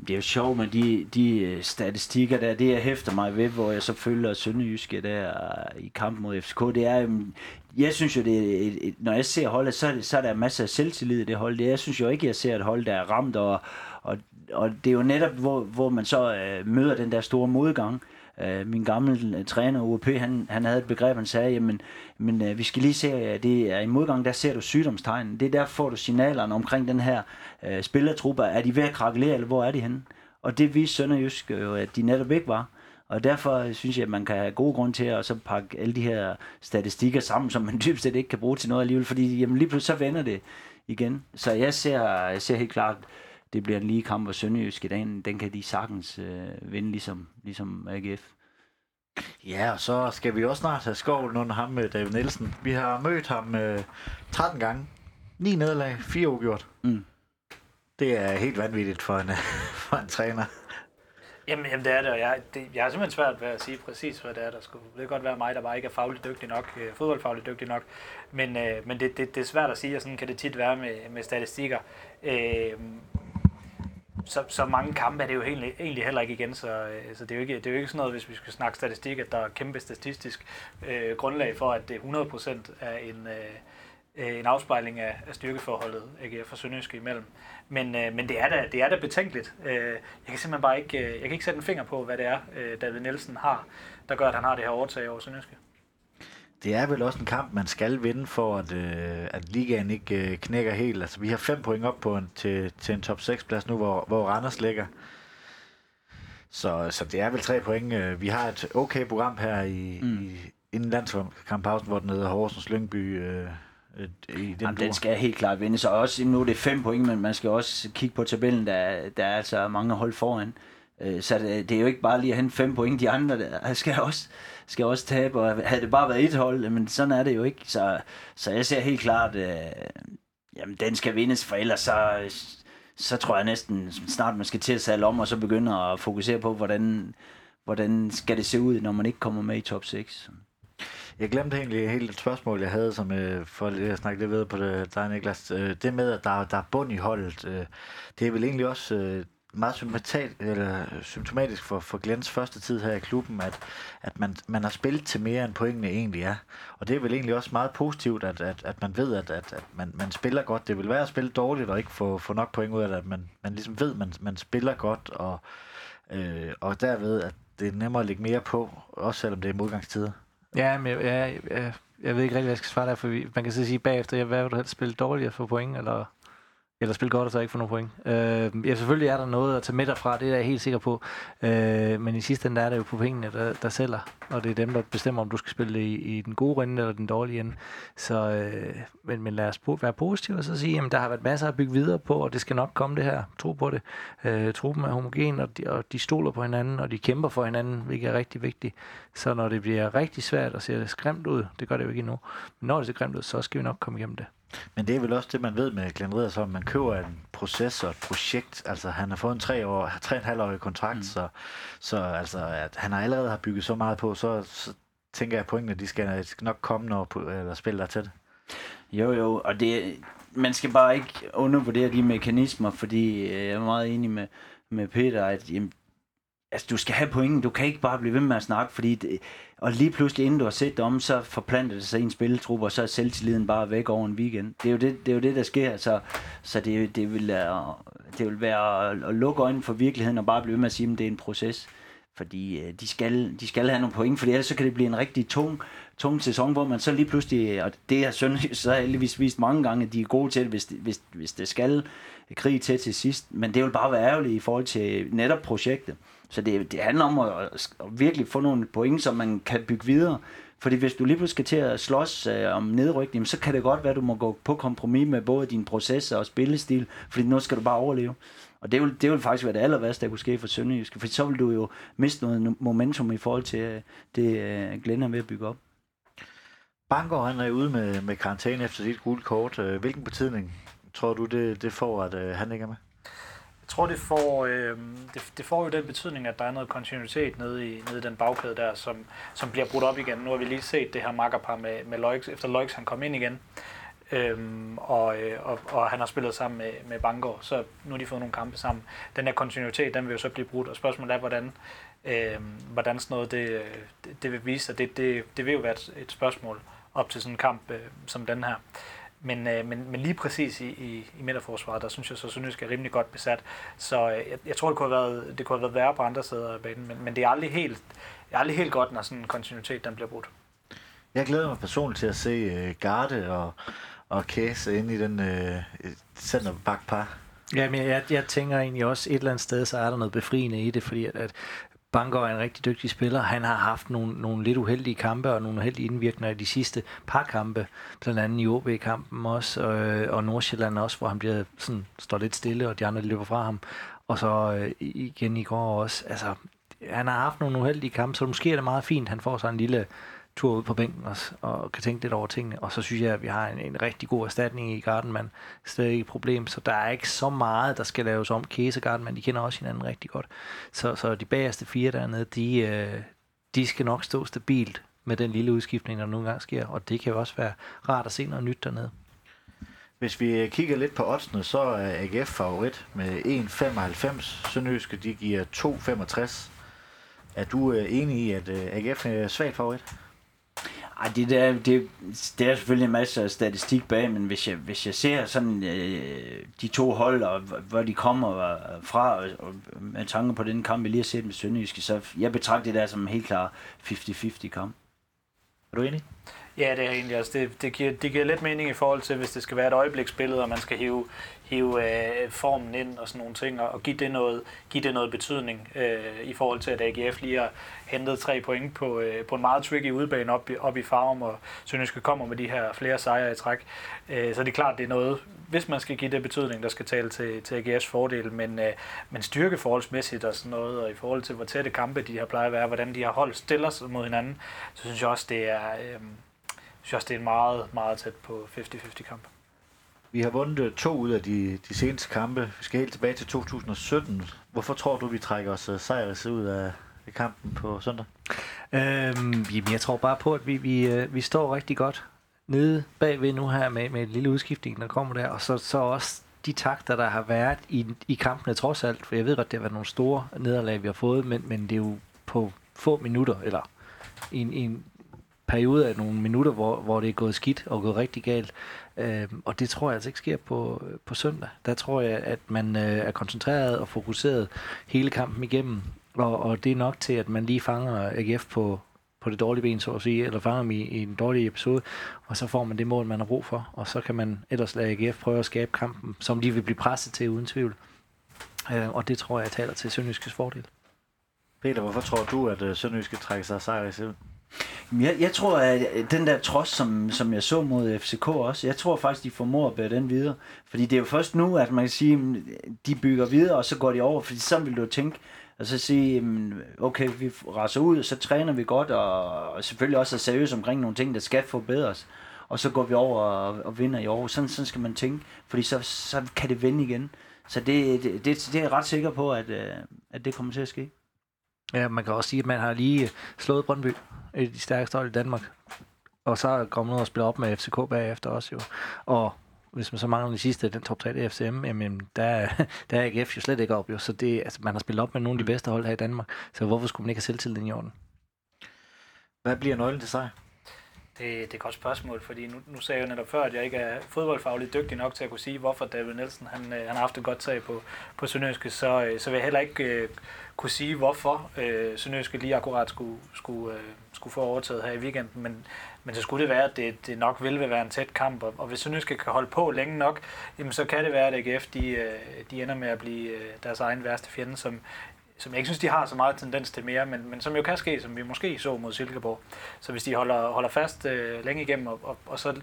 Speaker 5: Det er jo sjovt med de, de øh, statistikker der, det jeg hæfter mig ved, hvor jeg så følger Sønderjyske der øh, i kampen mod FCK, det er, øhm, jeg synes jo, det er et, et, når jeg ser holdet, så er, det, så er der masser af selvtillid i det hold. Det, jeg synes jo ikke, jeg ser et hold, der er ramt, og, og, og det er jo netop, hvor, hvor man så øh, møder den der store modgang. Øh, min gamle øh, træner, UAP, han, han havde et begreb, han sagde, jamen, men, øh, vi skal lige se, at det er i modgang, der ser du sygdomstegn. Det er der får du signalerne omkring den her øh, spillertruppe. Er de ved at krakelere, eller hvor er de henne? Og det viste Sønderjysk jo, at de netop ikke var. Og derfor synes jeg, at man kan have god grund til at så pakke alle de her statistikker sammen, som man dybest set ikke kan bruge til noget alligevel, fordi jamen, lige pludselig så vender det igen. Så jeg ser, jeg ser helt klart det bliver en lige kamp, og Sønderjysk i den, den kan de sagtens øh, vinde, ligesom, ligesom AGF.
Speaker 2: Ja, og så skal vi også snart have skovlen under ham med David Nielsen. Vi har mødt ham øh, 13 gange. 9 nederlag, 4 ugjort.
Speaker 5: Mm.
Speaker 2: Det er helt vanvittigt for en, for en træner.
Speaker 4: Jamen, jamen det er det, og jeg, det, jeg har simpelthen svært ved at sige præcis, hvad det er, der skulle. Det kan godt være mig, der bare ikke er fagligt dygtig nok, øh, fodboldfagligt dygtig nok, men, øh, men det, det, det er svært at sige, og sådan kan det tit være med, med statistikker. Øh, så, så mange kampe er det jo egentlig, egentlig heller ikke igen, så, øh, så det, er jo ikke, det er jo ikke sådan noget, hvis vi skal snakke statistik, at der er kæmpe statistisk øh, grundlag for, at det 100% er en, øh, øh, en afspejling af, af styrkeforholdet AGF og Sønderjyske imellem. Men, øh, men det, er da, det er da betænkeligt. Øh, jeg kan simpelthen bare ikke, øh, jeg kan ikke sætte en finger på, hvad det er, øh, David Nielsen har, der gør, at han har det her overtag over Sønderjyske.
Speaker 2: Det er vel også en kamp, man skal vinde for, at, øh, at ligaen ikke øh, knækker helt. Altså, vi har fem point op på en, til, til en top 6 plads nu, hvor, hvor Randers ligger. Så, så det er vel tre point. Øh, Vi har et okay program her i, mm. i inden landskamppausen, hvor den hedder Horsens Lyngby øh, øh, i den
Speaker 5: Jamen, den skal helt klart vinde. Så også, nu er det fem point, men man skal også kigge på tabellen, der, der er altså mange hold foran. Øh, Øh, så det, det er jo ikke bare lige at hente fem point. De andre der øh, skal også, skal også tabe, og havde det bare været et hold, øh, men sådan er det jo ikke. Så, så jeg ser helt klart, øh, jamen den skal vindes, for ellers så, så tror jeg næsten snart, man skal til at sadle om, og så begynde at fokusere på, hvordan, hvordan skal det se ud, når man ikke kommer med i top 6.
Speaker 2: Jeg glemte egentlig helt et spørgsmål, jeg havde, som øh, for lige at snakke lidt ved på det, dig, Niklas. Øh, det med, at der, der er bund i holdet, øh, det er vel egentlig også øh, meget symptomatisk, eller symptomatisk for, for Glens første tid her i klubben, at, at man, man har spillet til mere, end pointene egentlig er. Og det er vel egentlig også meget positivt, at, at, at man ved, at, at, at man, man spiller godt. Det vil være at spille dårligt og ikke få, få nok point ud af det, at man, man ligesom ved, at man, man spiller godt, og, øh, og derved, at det er nemmere at lægge mere på, også selvom det er modgangstider.
Speaker 3: Ja, men jeg, jeg, jeg, jeg ved ikke rigtig, hvad jeg skal svare der, for vi, man kan så sige bagefter, ja, hvad vil du helst spille dårligt for point, eller, eller spille godt og så ikke få nogen point. Øh, ja, selvfølgelig er der noget at tage med derfra, det er jeg helt sikker på, øh, men i sidste ende der er det jo på pengene, der, der sælger, og det er dem, der bestemmer, om du skal spille i, i den gode ende eller den dårlige ende. Så, øh, men, men lad os po- være positive og så sige, at der har været masser at bygge videre på, og det skal nok komme det her. Tro på det. Øh, truppen er homogen, og de, og de stoler på hinanden, og de kæmper for hinanden, hvilket er rigtig vigtigt. Så når det bliver rigtig svært og ser skræmt ud, det gør det jo ikke endnu, men når det ser grimt ud, så skal vi nok komme igennem det.
Speaker 2: Men det er vel også det, man ved med Glenn så man køber en proces og et projekt. Altså, han har fået en tre, år, tre og en halv årig kontrakt, mm. så, så altså, at han har allerede har bygget så meget på, så, så tænker jeg, at pointene, de skal, nok komme, når eller spiller der til det.
Speaker 5: Jo, jo, og det, man skal bare ikke undervurdere de mekanismer, fordi øh, jeg er meget enig med, med Peter, at jamen, altså, du skal have pointen. Du kan ikke bare blive ved med at snakke, fordi det, og lige pludselig, inden du har set det om, så forplanter det sig i en spilletrup, og så er selvtilliden bare væk over en weekend. Det er jo det, det, er jo det der sker, så, så det, det, vil, øh, det vil være at lukke øjnene for virkeligheden, og bare blive ved med at sige, at det er en proces. Fordi øh, de, skal, de skal have nogle point, for ellers så kan det blive en rigtig tung, tung sæson, hvor man så lige pludselig, og det har Sønderjys så heldigvis vist mange gange, at de er gode til det, hvis, hvis, hvis det skal krig til til sidst. Men det vil bare være ærgerligt i forhold til netop projektet. Så det, det handler om at, at virkelig få nogle point, som man kan bygge videre. Fordi hvis du lige pludselig skal til at slås øh, om nedrykning, så kan det godt være, at du må gå på kompromis med både din proces og spillestil, fordi nu skal du bare overleve. Og det vil, det vil faktisk være det aller værste, der kunne ske for Sønderjyske, for så vil du jo miste noget momentum i forhold til øh, det, øh, Glenn er ved at bygge op.
Speaker 2: Bangor, han er ude med, med karantæne efter sit gule kort. Øh, hvilken betydning tror du, det, det får, at øh, han ikke er med?
Speaker 4: Jeg tror, det får, øh, det, det får jo den betydning, at der er noget kontinuitet nede i, nede i den bagkæde der, som, som bliver brudt op igen. Nu har vi lige set det her makkerpar med, med Loix, efter Loix han kom ind igen. Øhm, og, øh, og, og han har spillet sammen med, med Bangor, så nu har de fået nogle kampe sammen. Den her kontinuitet, den vil jo så blive brudt, og spørgsmålet er, hvordan, øh, hvordan sådan noget det, det, det vil vise sig. Det, det, det vil jo være et, et spørgsmål op til sådan en kamp øh, som den her. Men, øh, men, men lige præcis i, i, i midterforsvaret, der synes jeg så Sønderjysk er rimelig godt besat. Så øh, jeg, jeg tror, det kunne, have været, det kunne have været værre på andre steder af banen, men, men det er aldrig helt, det er aldrig helt godt, når sådan en kontinuitet den bliver brudt.
Speaker 2: Jeg glæder mig personligt til at se øh, Garde og, og Kæse inde i den øh, centerbakpar.
Speaker 3: Ja, men jeg, jeg tænker egentlig også, et eller andet sted, så er der noget befriende i det, fordi at, at Bangor er en rigtig dygtig spiller. Han har haft nogle, nogle lidt uheldige kampe og nogle uheldige indvirkninger i de sidste par kampe. Blandt andet i OB-kampen også, øh, og Nordsjælland også, hvor han bliver sådan, står lidt stille, og de andre løber fra ham. Og så øh, igen i går også. Altså, han har haft nogle uheldige kampe, så måske er det meget fint, han får sig en lille tur ud på bænken og, og kan tænke lidt over tingene. Og så synes jeg, at vi har en, en rigtig god erstatning i Gardenman. Stadig ikke et problem, så der er ikke så meget, der skal laves om. Kæse og Gardenman, de kender også hinanden rigtig godt. Så, så de bagerste fire dernede, de, øh, de skal nok stå stabilt med den lille udskiftning, der nogle gange sker. Og det kan jo også være rart at se noget nyt dernede.
Speaker 2: Hvis vi øh, kigger lidt på oddsene, så er AGF favorit med 1,95. Sønderjyske, de giver 2,65. Er du øh, enig i, at øh, AGF er svagt favorit?
Speaker 5: Ej, det, der, det, det er selvfølgelig en masse statistik bag, men hvis jeg, hvis jeg ser sådan øh, de to hold, og hvor de kommer øh, fra, og, og med tanke på den kamp, vi lige har set med Sønderjyske, så jeg betragter det der som en helt klar 50-50 kamp.
Speaker 2: Er du enig?
Speaker 4: Ja, det er egentlig. også. det, det, giver, det giver lidt mening i forhold til, hvis det skal være et øjebliksbillede, og man skal hive, hive øh, formen ind og sådan nogle ting, og, og give, det noget, give det noget betydning øh, i forhold til, at AGF lige har hentet tre point på, øh, på en meget tricky udbane op op i Farum, og Sønderjyske kommer med de her flere sejre i træk. Øh, så det er klart, det er noget, hvis man skal give det betydning, der skal tale til, til AGF's fordel, men, øh, men styrkeforholdsmæssigt og sådan noget, og i forhold til, hvor tætte kampe de har plejer at være, hvordan de har holdt stiller sig mod hinanden, så synes jeg også, det er... Øh, synes også, det er en meget, meget tæt på 50-50 kamp.
Speaker 2: Vi har vundet to ud af de, de seneste kampe. Vi skal helt tilbage til 2017. Hvorfor tror du, vi trækker os sejres ud af, af kampen på søndag?
Speaker 3: Øhm, jamen, jeg tror bare på, at vi, vi, øh, vi står rigtig godt nede bagved nu her med, med et lille udskiftning, der kommer der, og så, så også de takter, der har været i, i kampene trods alt, for jeg ved godt, det har været nogle store nederlag, vi har fået, men, men det er jo på få minutter, eller i en, en periode af nogle minutter, hvor, hvor det er gået skidt og gået rigtig galt. Øh, og det tror jeg altså ikke sker på, på søndag. Der tror jeg, at man øh, er koncentreret og fokuseret hele kampen igennem. Og, og det er nok til, at man lige fanger AGF på, på det dårlige ben, så at sige, eller fanger dem i, i en dårlig episode, og så får man det mål, man har brug for, og så kan man ellers lade AGF prøve at skabe kampen, som de vil blive presset til, uden tvivl. Øh, og det tror jeg taler til Sønderjyskes fordel.
Speaker 2: Peter, hvorfor tror du, at uh, Sønderjyske trækker sig sejr i
Speaker 5: jeg, jeg tror, at øh, den der trods, som, som jeg så mod FCK også, jeg tror faktisk, de formår at bære den videre. Fordi det er jo først nu, at man kan sige, mm, de bygger videre, og så går de over. Fordi sådan vil du tænke, og så sige, mm, okay, vi raser ud, og så træner vi godt, og, og selvfølgelig også er seriøse omkring nogle ting, der skal forbedres. Og så går vi over og, og vinder i år. Sådan, sådan skal man tænke, fordi så, så kan det vende igen. Så det, det, det, det er jeg ret sikker på, at, øh, at det kommer til at ske.
Speaker 3: Ja, man kan også sige, at man har lige slået Brøndby, et af de stærkeste hold i Danmark. Og så kommer man og spiller op med FCK bagefter også jo. Og hvis man så mangler den sidste, den top 3 i FCM, jamen der, der er AGF jo slet ikke op jo. Så det, altså, man har spillet op med nogle af de bedste hold her i Danmark. Så hvorfor skulle man ikke have selvtilliden i orden?
Speaker 2: Hvad bliver nøglen til sejr?
Speaker 4: Det, det er et godt spørgsmål, fordi nu, nu sagde jeg jo netop før, at jeg ikke er fodboldfagligt dygtig nok til at kunne sige, hvorfor David Nielsen han, øh, han har haft et godt tag på, på Sønderjyske, så, øh, så vil jeg heller ikke øh, kunne sige, hvorfor øh, Sønderjyske lige akkurat skulle, skulle, øh, skulle få overtaget her i weekenden, men, men så skulle det være, at det, det nok vil være en tæt kamp, og, og hvis Sønderjyske kan holde på længe nok, jamen så kan det være, at AGF de, øh, de ender med at blive deres egen værste fjende, som som jeg ikke synes, de har så meget tendens til mere, men, men som jo kan ske, som vi måske så mod Silkeborg. Så hvis de holder, holder fast øh, længe igennem, og, og, og så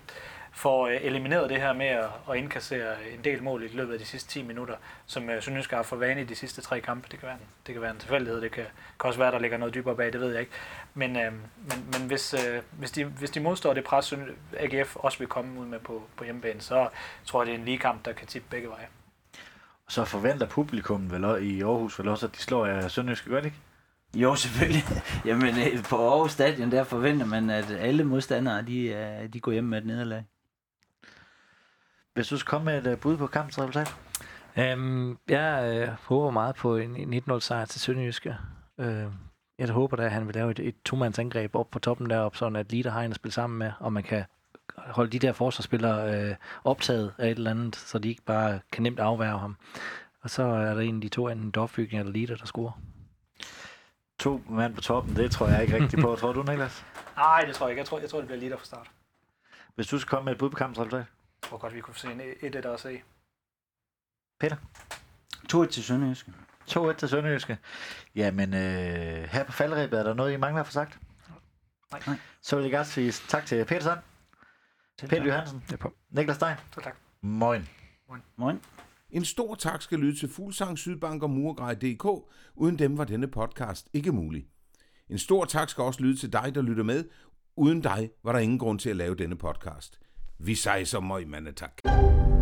Speaker 4: får øh, elimineret det her med at, at indkassere en del mål i løbet af de sidste 10 minutter, som øh, synes, har for vane i de sidste tre kampe. Det kan være en, det kan være en tilfældighed, det kan, kan også være, der ligger noget dybere bag, det ved jeg ikke. Men, øh, men, men hvis, øh, hvis, de, hvis de modstår det pres, AGF også vil komme ud med på, på hjemmebane, så tror jeg, det er en lige kamp, der kan tippe begge veje.
Speaker 2: Så forventer publikum vel i Aarhus vel også, at de slår af Sønderjyske, gør det ikke?
Speaker 5: Jo, selvfølgelig. Jamen, øh, på Aarhus Stadion, der forventer man, at alle modstandere, de, øh, de går hjem med et nederlag.
Speaker 2: Hvis du skal komme med et øh, bud på kampens resultat?
Speaker 3: Um, jeg øh, håber meget på en, en 1-0 sejr til Sønderjyske. Uh, jeg håber da, at han vil lave et, et to-mands angreb op på toppen deroppe, sådan at Lider har en at spille sammen med, og man kan holde de der forsvarsspillere øh, optaget af et eller andet, så de ikke bare kan nemt afværge ham. Og så er der en af de to, enten Dovbygning eller Lider, der scorer.
Speaker 2: To mand på toppen, det tror jeg ikke rigtigt på. tror du, Niklas?
Speaker 4: Nej, det tror jeg ikke. Jeg tror, jeg tror det bliver Lider fra start.
Speaker 2: Hvis du skal komme med et bud på kampens resultat?
Speaker 4: Jeg tror godt, vi kunne se en 1-1 også se.
Speaker 2: Peter?
Speaker 5: 2-1 til Sønderjysk.
Speaker 2: 2-1 til Sønderjyske. Jamen, øh, her på faldrebet, er der noget, I mangler at få sagt?
Speaker 4: Nej.
Speaker 2: Så vil jeg gerne sige tak til Peter Sand, Peter Johansen,
Speaker 3: Det er på.
Speaker 2: Niklas Stein.
Speaker 4: Så tak.
Speaker 2: Moin.
Speaker 5: Moin.
Speaker 1: En stor tak skal lyde til Fuglsang, Sydbank og Murgrej.dk. Uden dem var denne podcast ikke mulig. En stor tak skal også lyde til dig, der lytter med. Uden dig var der ingen grund til at lave denne podcast. Vi sejser møg, mandetak. tak.